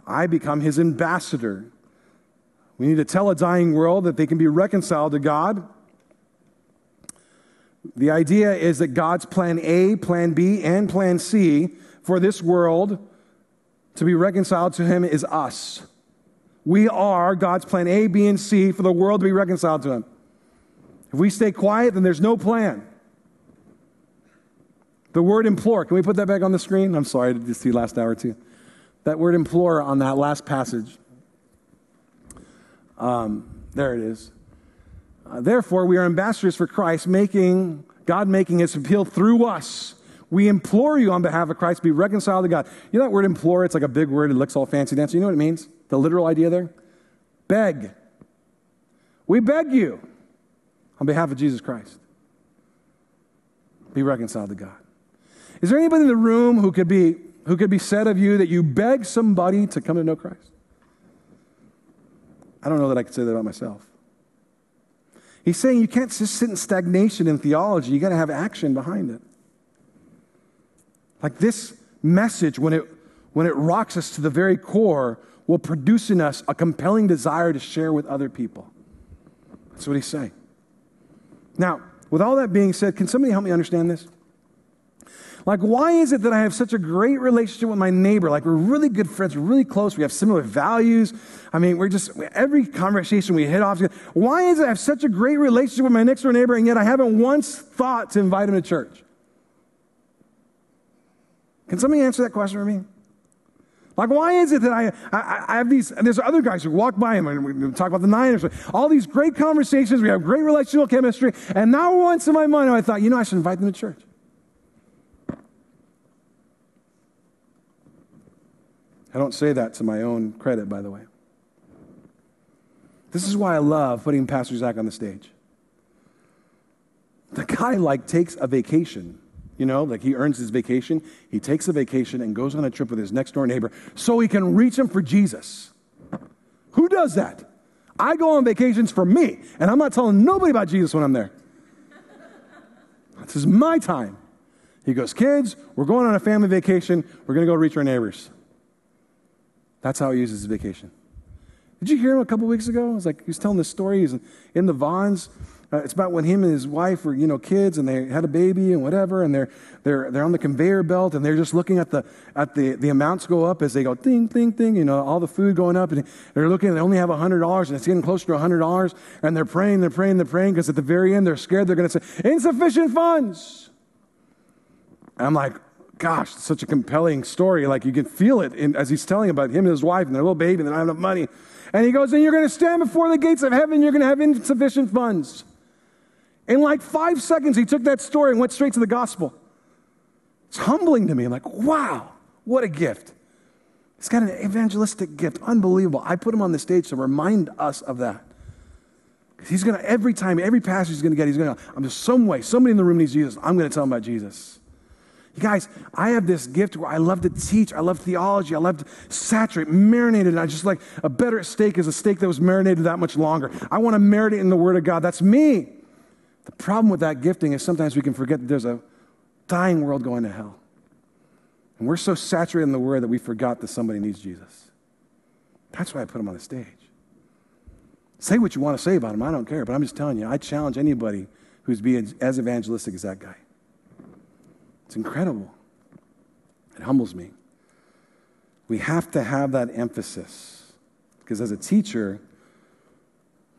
I become his ambassador. We need to tell a dying world that they can be reconciled to God. The idea is that God's plan A, plan B, and plan C for this world to be reconciled to him is us. We are God's plan A, B, and C for the world to be reconciled to him. If we stay quiet, then there's no plan. The word implore, can we put that back on the screen? I'm sorry to see last hour too. That word implore on that last passage. Um, there it is. Uh, Therefore, we are ambassadors for Christ, making God making his appeal through us. We implore you on behalf of Christ, be reconciled to God. You know that word implore? It's like a big word. It looks all fancy dancy. You know what it means? The literal idea there? Beg. We beg you on behalf of Jesus Christ. Be reconciled to God. Is there anybody in the room who could be who could be said of you that you beg somebody to come to know Christ? I don't know that I could say that about myself. He's saying you can't just sit in stagnation in theology. You got to have action behind it. Like this message, when it, when it rocks us to the very core, will produce in us a compelling desire to share with other people. That's what he's saying. Now, with all that being said, can somebody help me understand this? Like, why is it that I have such a great relationship with my neighbor? Like, we're really good friends, we're really close, we have similar values. I mean, we're just, every conversation we hit off. Why is it I have such a great relationship with my next door neighbor, and yet I haven't once thought to invite him to church? Can somebody answer that question for me? Like, why is it that I, I, I have these, there's other guys who walk by him and we talk about the Niners, all these great conversations, we have great relational chemistry, and now once in my mind I thought, you know, I should invite them to church. I don't say that to my own credit, by the way. This is why I love putting Pastor Zach on the stage. The guy, like, takes a vacation you know, like he earns his vacation. He takes a vacation and goes on a trip with his next door neighbor so he can reach him for Jesus. Who does that? I go on vacations for me, and I'm not telling nobody about Jesus when I'm there. This is my time. He goes, Kids, we're going on a family vacation. We're going to go reach our neighbors. That's how he uses his vacation. Did you hear him a couple weeks ago? It was like he was telling this story. He's in the Vons. Uh, it's about when him and his wife were, you know, kids and they had a baby and whatever, and they're, they're, they're on the conveyor belt and they're just looking at the, at the, the amounts go up as they go ding, ding, ding, you know, all the food going up. And they're looking, they only have $100 and it's getting closer to $100. And they're praying, they're praying, they're praying because at the very end they're scared they're going to say, insufficient funds. And I'm like, gosh, such a compelling story. Like you can feel it in, as he's telling about him and his wife and their little baby and they don't have enough money. And he goes, and you're going to stand before the gates of heaven, you're going to have insufficient funds. In like five seconds, he took that story and went straight to the gospel. It's humbling to me. I'm like, wow, what a gift. He's got an evangelistic gift. Unbelievable. I put him on the stage to remind us of that. Because he's going to, every time, every passage he's going to get, he's going to, I'm just some way, somebody in the room needs Jesus. I'm going to tell him about Jesus. You guys, I have this gift where I love to teach. I love theology. I love to saturate, marinate it. And I just like a better steak is a steak that was marinated that much longer. I want to marinate in the Word of God. That's me. The problem with that gifting is sometimes we can forget that there's a dying world going to hell. And we're so saturated in the Word that we forgot that somebody needs Jesus. That's why I put him on the stage. Say what you want to say about him. I don't care. But I'm just telling you, I challenge anybody who's being as evangelistic as that guy. It's incredible. It humbles me. We have to have that emphasis because as a teacher,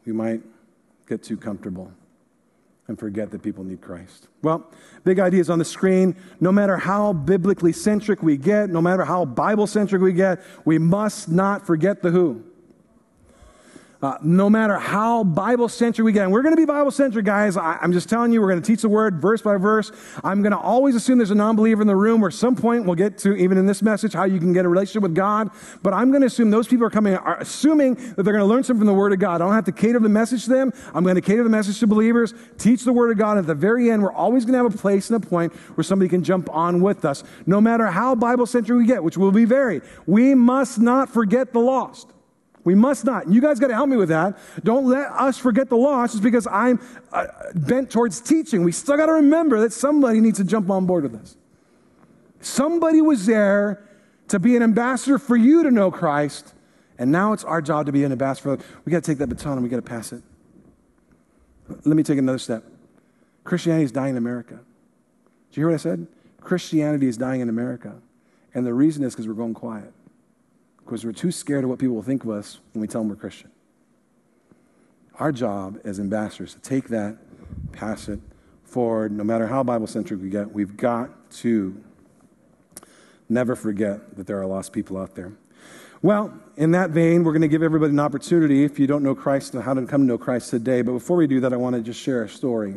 we might get too comfortable and forget that people need Christ. Well, big ideas on the screen. No matter how biblically centric we get, no matter how Bible centric we get, we must not forget the who. Uh, no matter how Bible centric we get, and we're going to be Bible centric, guys. I, am just telling you, we're going to teach the word verse by verse. I'm going to always assume there's a non believer in the room, or some point we'll get to, even in this message, how you can get a relationship with God. But I'm going to assume those people are coming, are assuming that they're going to learn something from the Word of God. I don't have to cater the message to them. I'm going to cater the message to believers, teach the Word of God. At the very end, we're always going to have a place and a point where somebody can jump on with us. No matter how Bible centric we get, which will be varied, we must not forget the lost. We must not. You guys got to help me with that. Don't let us forget the lost just because I'm uh, bent towards teaching. We still got to remember that somebody needs to jump on board with us. Somebody was there to be an ambassador for you to know Christ, and now it's our job to be an ambassador. We got to take that baton and we got to pass it. Let me take another step. Christianity is dying in America. Did you hear what I said? Christianity is dying in America. And the reason is because we're going quiet because we're too scared of what people will think of us when we tell them we're Christian. Our job as ambassadors to take that, pass it forward, no matter how Bible centric we get, we've got to never forget that there are lost people out there. Well, in that vein, we're going to give everybody an opportunity, if you don't know Christ, and how to come to know Christ today. But before we do that, I want to just share a story.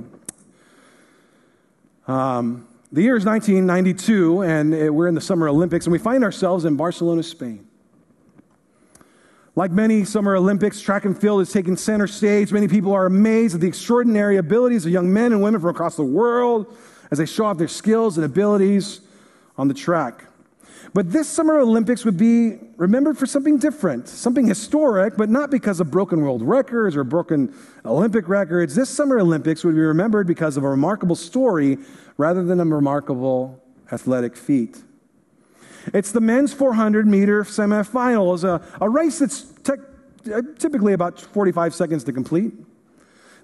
Um, the year is 1992, and we're in the Summer Olympics, and we find ourselves in Barcelona, Spain. Like many Summer Olympics, track and field is taking center stage. Many people are amazed at the extraordinary abilities of young men and women from across the world as they show off their skills and abilities on the track. But this Summer Olympics would be remembered for something different, something historic, but not because of broken world records or broken Olympic records. This Summer Olympics would be remembered because of a remarkable story rather than a remarkable athletic feat. It's the men's 400 meter semifinal. It's a, a race that's te- uh, typically about 45 seconds to complete.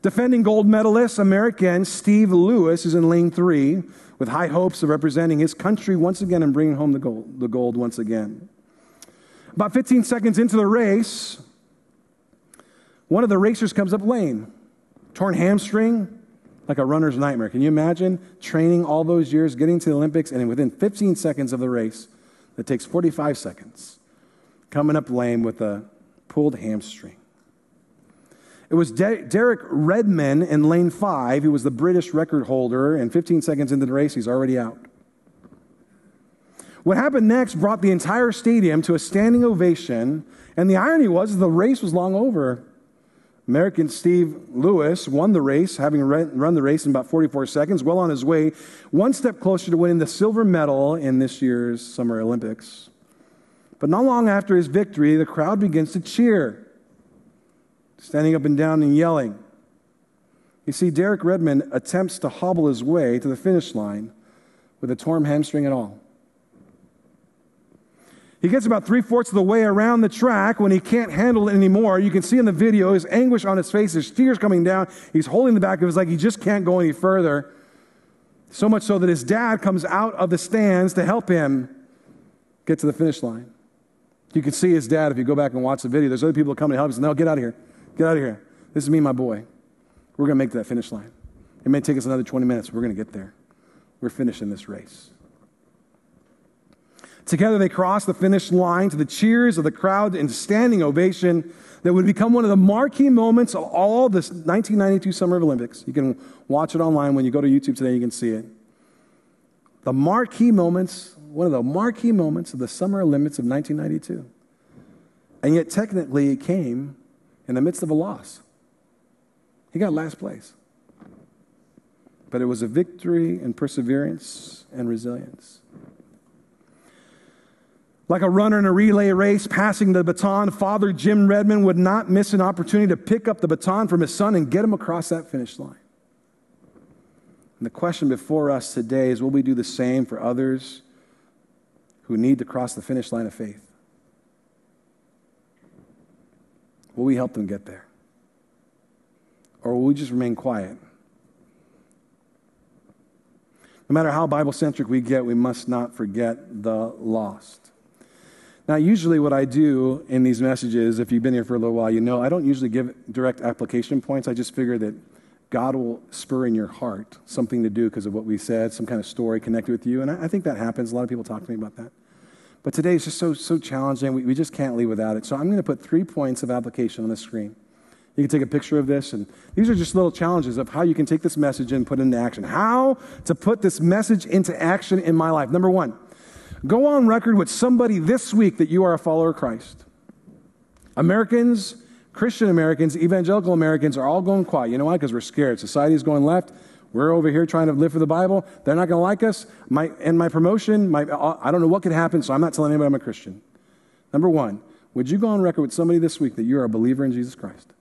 Defending gold medalist American Steve Lewis is in lane three with high hopes of representing his country once again and bringing home the gold, the gold once again. About 15 seconds into the race, one of the racers comes up lane, torn hamstring, like a runner's nightmare. Can you imagine training all those years, getting to the Olympics, and within 15 seconds of the race, that takes 45 seconds, coming up lame with a pulled hamstring. It was De- Derek Redmond in lane five. He was the British record holder, and 15 seconds into the race, he's already out. What happened next brought the entire stadium to a standing ovation, and the irony was the race was long over. American Steve Lewis won the race, having run the race in about 44 seconds, well on his way, one step closer to winning the silver medal in this year's Summer Olympics. But not long after his victory, the crowd begins to cheer, standing up and down and yelling. You see, Derek Redmond attempts to hobble his way to the finish line with a torn hamstring and all. He gets about three fourths of the way around the track when he can't handle it anymore. You can see in the video his anguish on his face, his tears coming down. He's holding the back of his leg. He just can't go any further. So much so that his dad comes out of the stands to help him get to the finish line. You can see his dad if you go back and watch the video. There's other people coming to help him. No, get out of here. Get out of here. This is me, my boy. We're going to make that finish line. It may take us another 20 minutes. We're going to get there. We're finishing this race. Together, they crossed the finish line to the cheers of the crowd and standing ovation that would become one of the marquee moments of all the 1992 Summer Olympics. You can watch it online when you go to YouTube today, you can see it. The marquee moments, one of the marquee moments of the Summer Olympics of 1992. And yet, technically, it came in the midst of a loss. He got last place. But it was a victory in perseverance and resilience. Like a runner in a relay race passing the baton, Father Jim Redmond would not miss an opportunity to pick up the baton from his son and get him across that finish line. And the question before us today is will we do the same for others who need to cross the finish line of faith? Will we help them get there? Or will we just remain quiet? No matter how Bible centric we get, we must not forget the lost. Now, usually, what I do in these messages, if you've been here for a little while, you know I don't usually give direct application points. I just figure that God will spur in your heart something to do because of what we said, some kind of story connected with you. And I, I, think that happens. A lot of people talk to me about that. But today is just so, so challenging. We, we just can't leave without it. So I'm going to put three points of application on the screen. You can take a picture of this, and these are just little challenges of how you can take this message and put it into action. How to put this message into action in my life. Number one, go on record with somebody this week that you are a follower of Christ. Americans, Christian Americans, evangelical Americans are all going quiet. You know why? Because we're scared. Society is going left. We're over here trying to live for the Bible. They're not going to like us. My, and my promotion, my, uh, I don't know what could happen, so I'm not telling anybody I'm a Christian. Number one, would you go on record with somebody this week that you're a believer in Jesus Christ?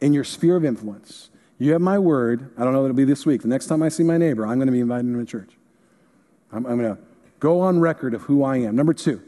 in your sphere of influence. You have my word. I don't know that it'll be this week. The next time I see my neighbor, I'm going to be invited to church. I'm, I'm going to go on record of who I am. Number two,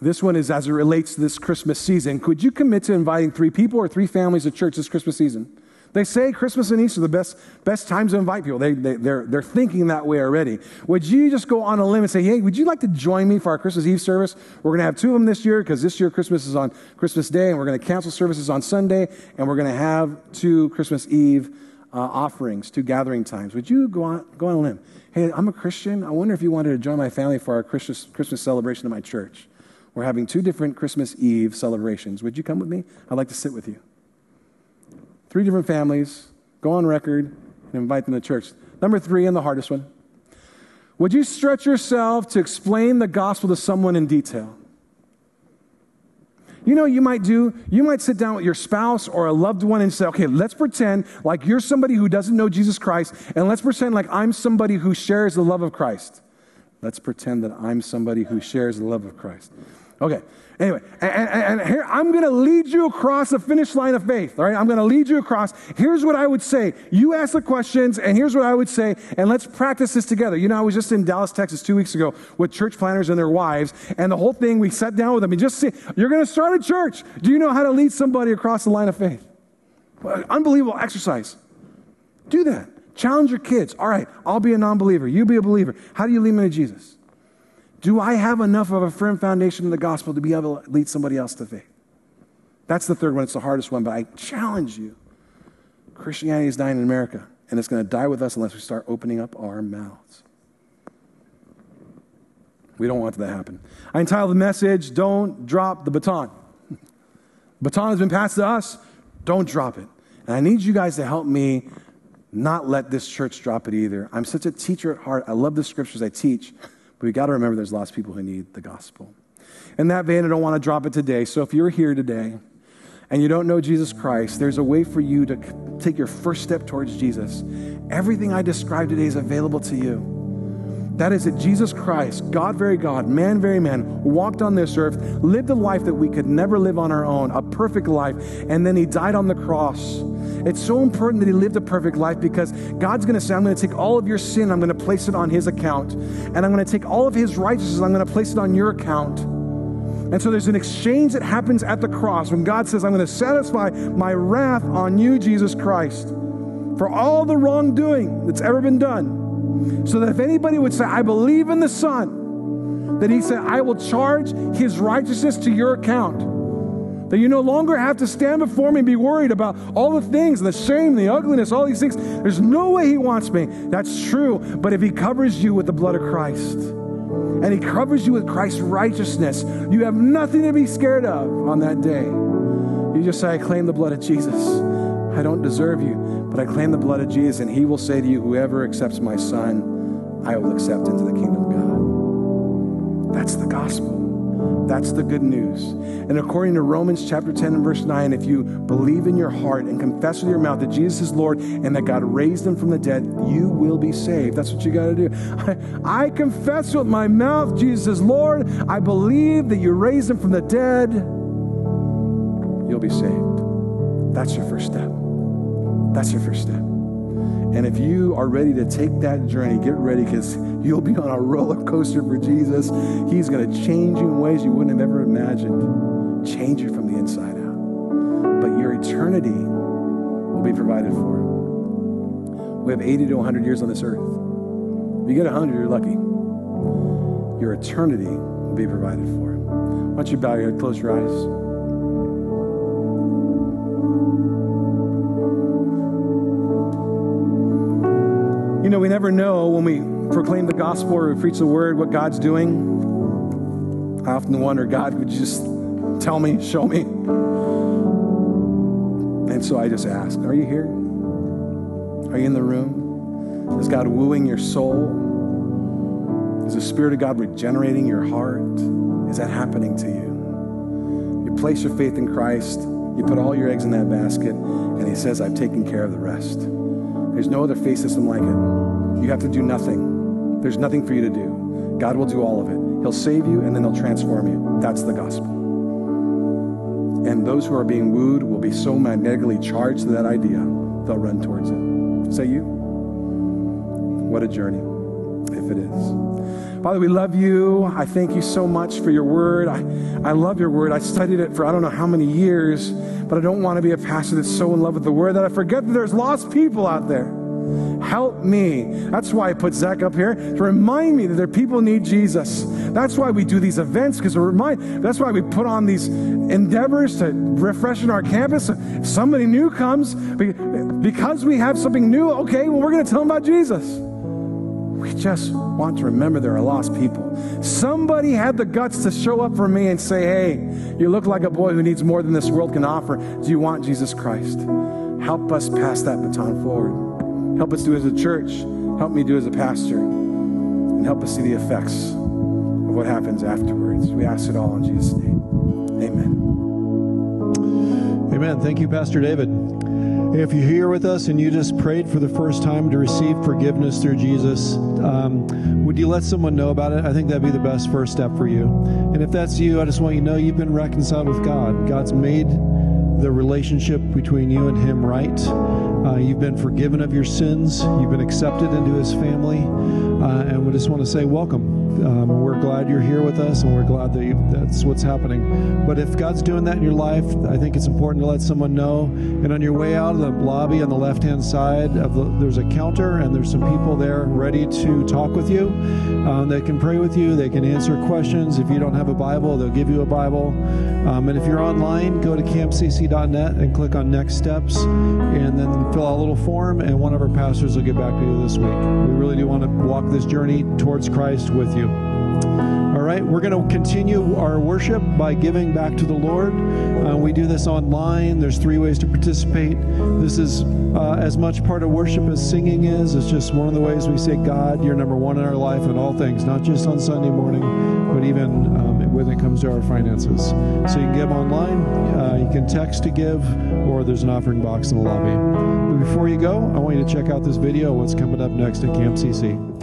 this one is as it relates to this Christmas season. Could you commit to inviting three people or three families to church this Christmas season? They say Christmas and Easter are the best, best times to invite people. They, they, they're, they're thinking that way already. Would you just go on a limb and say, hey, would you like to join me for our Christmas Eve service? We're going to have two of them this year because this year Christmas is on Christmas Day, and we're going to cancel services on Sunday, and we're going to have two Christmas Eve uh, offerings, two gathering times. Would you go on, go on a limb? Hey, I'm a Christian. I wonder if you wanted to join my family for our Christmas, Christmas celebration at my church. We're having two different Christmas Eve celebrations. Would you come with me? I'd like to sit with you three different families, go on record, and invite them to church. Number three, and the hardest one. Would you stretch yourself to explain the gospel to someone in detail? You know, you might do, you might sit down with your spouse or a loved one and say, okay, let's pretend like you're somebody who doesn't know Jesus Christ, and let's pretend like I'm somebody who shares the love of Christ. Let's pretend that I'm somebody who shares the love of Christ. Okay, Anyway, and, and, and, here I'm going to lead you across the finish line of faith. All right, I'm going to lead you across. Here's what I would say. You ask the questions, and here's what I would say, and let's practice this together. You know, I was just in Dallas, Texas, two weeks ago with church planners and their wives, and the whole thing we sat down with them and just say, "You're going to start a church. Do you know how to lead somebody across the line of faith?" Unbelievable exercise. Do that. Challenge your kids. All right, I'll be a non-believer. You be a believer. How do you lead them to Jesus? Do I have enough of a firm foundation in the gospel to be able to lead somebody else to faith? That's the third one. It's the hardest one, but I challenge you. Christianity is dying in America, and it's going to die with us unless we start opening up our mouths. We don't want that to happen. I entitled the message, Don't Drop the Baton. baton has been passed to us. Don't drop it. And I need you guys to help me not let this church drop it either. I'm such a teacher at heart. I love the scriptures I teach. But we got to remember there's lots of people who need the gospel. In that vein, I don't want to drop it today. So if you're here today and you don't know Jesus Christ, there's a way for you to take your first step towards Jesus. Everything I described today is available to you. That is that Jesus Christ, God very God, man very man, walked on this earth, lived a life that we could never live on our own, a perfect life, and then he died on the cross. It's so important that he lived a perfect life because God's going to say, I'm going to take all of your sin, I'm going to place it on his account. And I'm going to take all of his righteousness, I'm going to place it on your account. And so there's an exchange that happens at the cross when God says, I'm going to satisfy my wrath on you, Jesus Christ, for all the wrongdoing that's ever been done. So that if anybody would say, I believe in the Son, that he said, I will charge his righteousness to your account. That you no longer have to stand before me and be worried about all the things, the shame, the ugliness, all these things. There's no way he wants me. That's true. But if he covers you with the blood of Christ, and he covers you with Christ's righteousness, you have nothing to be scared of on that day. You just say, I claim the blood of Jesus. I don't deserve you, but I claim the blood of Jesus, and he will say to you, Whoever accepts my son, I will accept into the kingdom of God. That's the gospel. That's the good news. And according to Romans chapter 10 and verse 9, if you believe in your heart and confess with your mouth that Jesus is Lord and that God raised him from the dead, you will be saved. That's what you got to do. I, I confess with my mouth Jesus is Lord. I believe that you raised him from the dead. You'll be saved. That's your first step. That's your first step. And if you are ready to take that journey, get ready because you'll be on a roller coaster for Jesus. He's going to change you in ways you wouldn't have ever imagined, change you from the inside out. But your eternity will be provided for. We have 80 to 100 years on this earth. If you get 100, you're lucky. Your eternity will be provided for. Why don't you bow your head, close your eyes. Know, we never know when we proclaim the gospel or we preach the word what God's doing. I often wonder, God, would you just tell me, show me? And so I just ask, are you here? Are you in the room? Is God wooing your soul? Is the Spirit of God regenerating your heart? Is that happening to you? You place your faith in Christ, you put all your eggs in that basket, and He says, I've taken care of the rest. There's no other faith system like it. You have to do nothing. There's nothing for you to do. God will do all of it. He'll save you and then He'll transform you. That's the gospel. And those who are being wooed will be so magnetically charged to that idea, they'll run towards it. Say you? What a journey, if it is. Father, we love you. I thank you so much for your word. I, I love your word. I studied it for I don't know how many years, but I don't want to be a pastor that's so in love with the word that I forget that there's lost people out there. Help me. That's why I put Zach up here to remind me that there people need Jesus. That's why we do these events because remind. That's why we put on these endeavors to refresh our campus. Somebody new comes, because we have something new, okay, well we're going to tell them about Jesus. We just want to remember there are lost people. Somebody had the guts to show up for me and say, Hey, you look like a boy who needs more than this world can offer. Do you want Jesus Christ? Help us pass that baton forward. Help us do as a church. Help me do as a pastor. And help us see the effects of what happens afterwards. We ask it all in Jesus' name. Amen. Amen. Thank you, Pastor David. If you're here with us and you just prayed for the first time to receive forgiveness through Jesus, um, would you let someone know about it? I think that'd be the best first step for you. And if that's you, I just want you to know you've been reconciled with God. God's made the relationship between you and Him right. Uh, you've been forgiven of your sins. You've been accepted into His family. Uh, and we just want to say, welcome. Um, we're glad you're here with us, and we're glad that you, that's what's happening. But if God's doing that in your life, I think it's important to let someone know. And on your way out of the lobby on the left-hand side, of the, there's a counter, and there's some people there ready to talk with you. Um, they can pray with you. They can answer questions. If you don't have a Bible, they'll give you a Bible. Um, and if you're online, go to camcc.net and click on Next Steps, and then fill out a little form, and one of our pastors will get back to you this week. We really do want to walk this journey towards Christ with you. All right, we're going to continue our worship by giving back to the Lord. Uh, we do this online. There's three ways to participate. This is uh, as much part of worship as singing is. It's just one of the ways we say, God, you're number one in our life in all things, not just on Sunday morning, but even um, when it comes to our finances. So you can give online, uh, you can text to give, or there's an offering box in the lobby. But before you go, I want you to check out this video what's coming up next at Cam CC.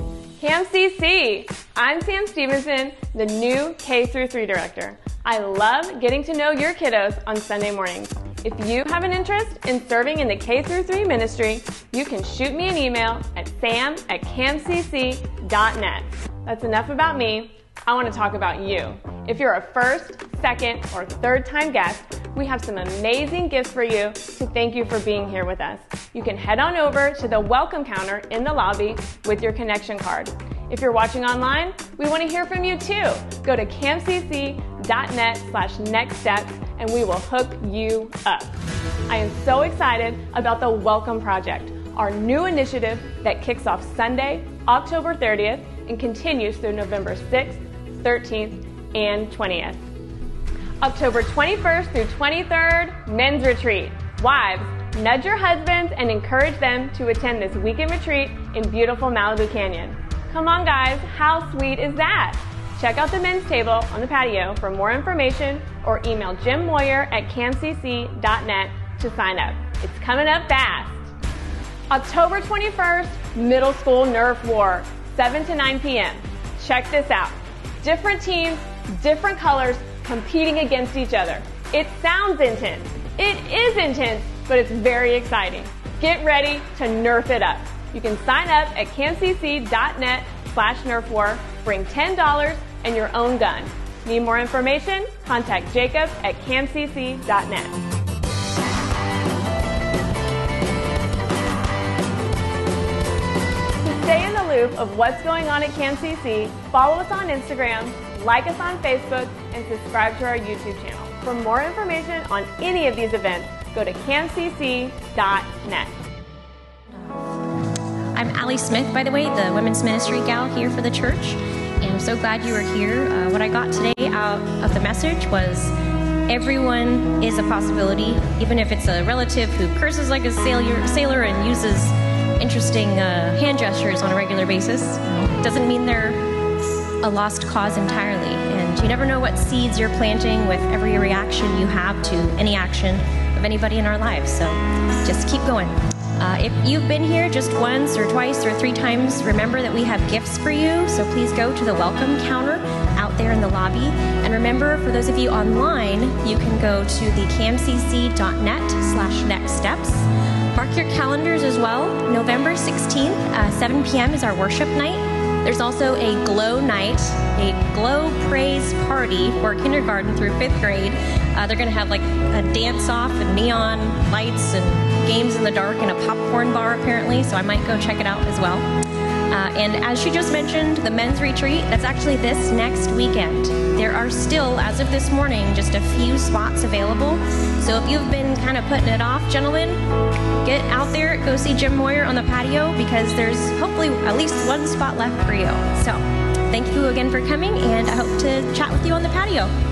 Cam CC. I'm Sam Stevenson, the new K through 3 director. I love getting to know your kiddos on Sunday mornings. If you have an interest in serving in the K through 3 ministry, you can shoot me an email at sam at camcc.net. That's enough about me. I want to talk about you. If you're a first, second, or third time guest, we have some amazing gifts for you to thank you for being here with us. You can head on over to the welcome counter in the lobby with your connection card. If you're watching online, we want to hear from you too. Go to camcc.net slash next steps and we will hook you up. I am so excited about the Welcome Project, our new initiative that kicks off Sunday, October 30th and continues through November 6th, 13th, and 20th. October 21st through 23rd, men's retreat. Wives, nudge your husbands and encourage them to attend this weekend retreat in beautiful Malibu Canyon. Come on, guys, how sweet is that? Check out the men's table on the patio for more information or email Jim Moyer at camcc.net to sign up. It's coming up fast. October 21st, middle school Nerf War, 7 to 9 p.m. Check this out. Different teams, different colors, competing against each other. It sounds intense. It is intense, but it's very exciting. Get ready to nerf it up. You can sign up at camcc.net slash nerfwar, bring $10 and your own gun. Need more information? Contact Jacob at camcc.net. loop of what's going on at CamCC, follow us on Instagram, like us on Facebook, and subscribe to our YouTube channel. For more information on any of these events, go to camcc.net. I'm Allie Smith, by the way, the women's ministry gal here for the church. And I'm so glad you are here. Uh, what I got today out of the message was everyone is a possibility, even if it's a relative who curses like a sailor, sailor and uses interesting uh, hand gestures on a regular basis. Doesn't mean they're a lost cause entirely. And you never know what seeds you're planting with every reaction you have to any action of anybody in our lives. So just keep going. Uh, if you've been here just once or twice or three times, remember that we have gifts for you. So please go to the welcome counter out there in the lobby. And remember, for those of you online, you can go to the camcc.net slash next steps. Mark your calendars as well. November 16th, uh, 7 p.m. is our worship night. There's also a glow night, a glow praise party for kindergarten through fifth grade. Uh, they're going to have like a dance off and neon lights and games in the dark and a popcorn bar apparently, so I might go check it out as well. Uh, and as she just mentioned, the men's retreat, that's actually this next weekend. There are still, as of this morning, just a few spots available. So if you've been kind of putting it off, gentlemen, get out there, go see Jim Moyer on the patio because there's hopefully at least one spot left for you. So thank you again for coming, and I hope to chat with you on the patio.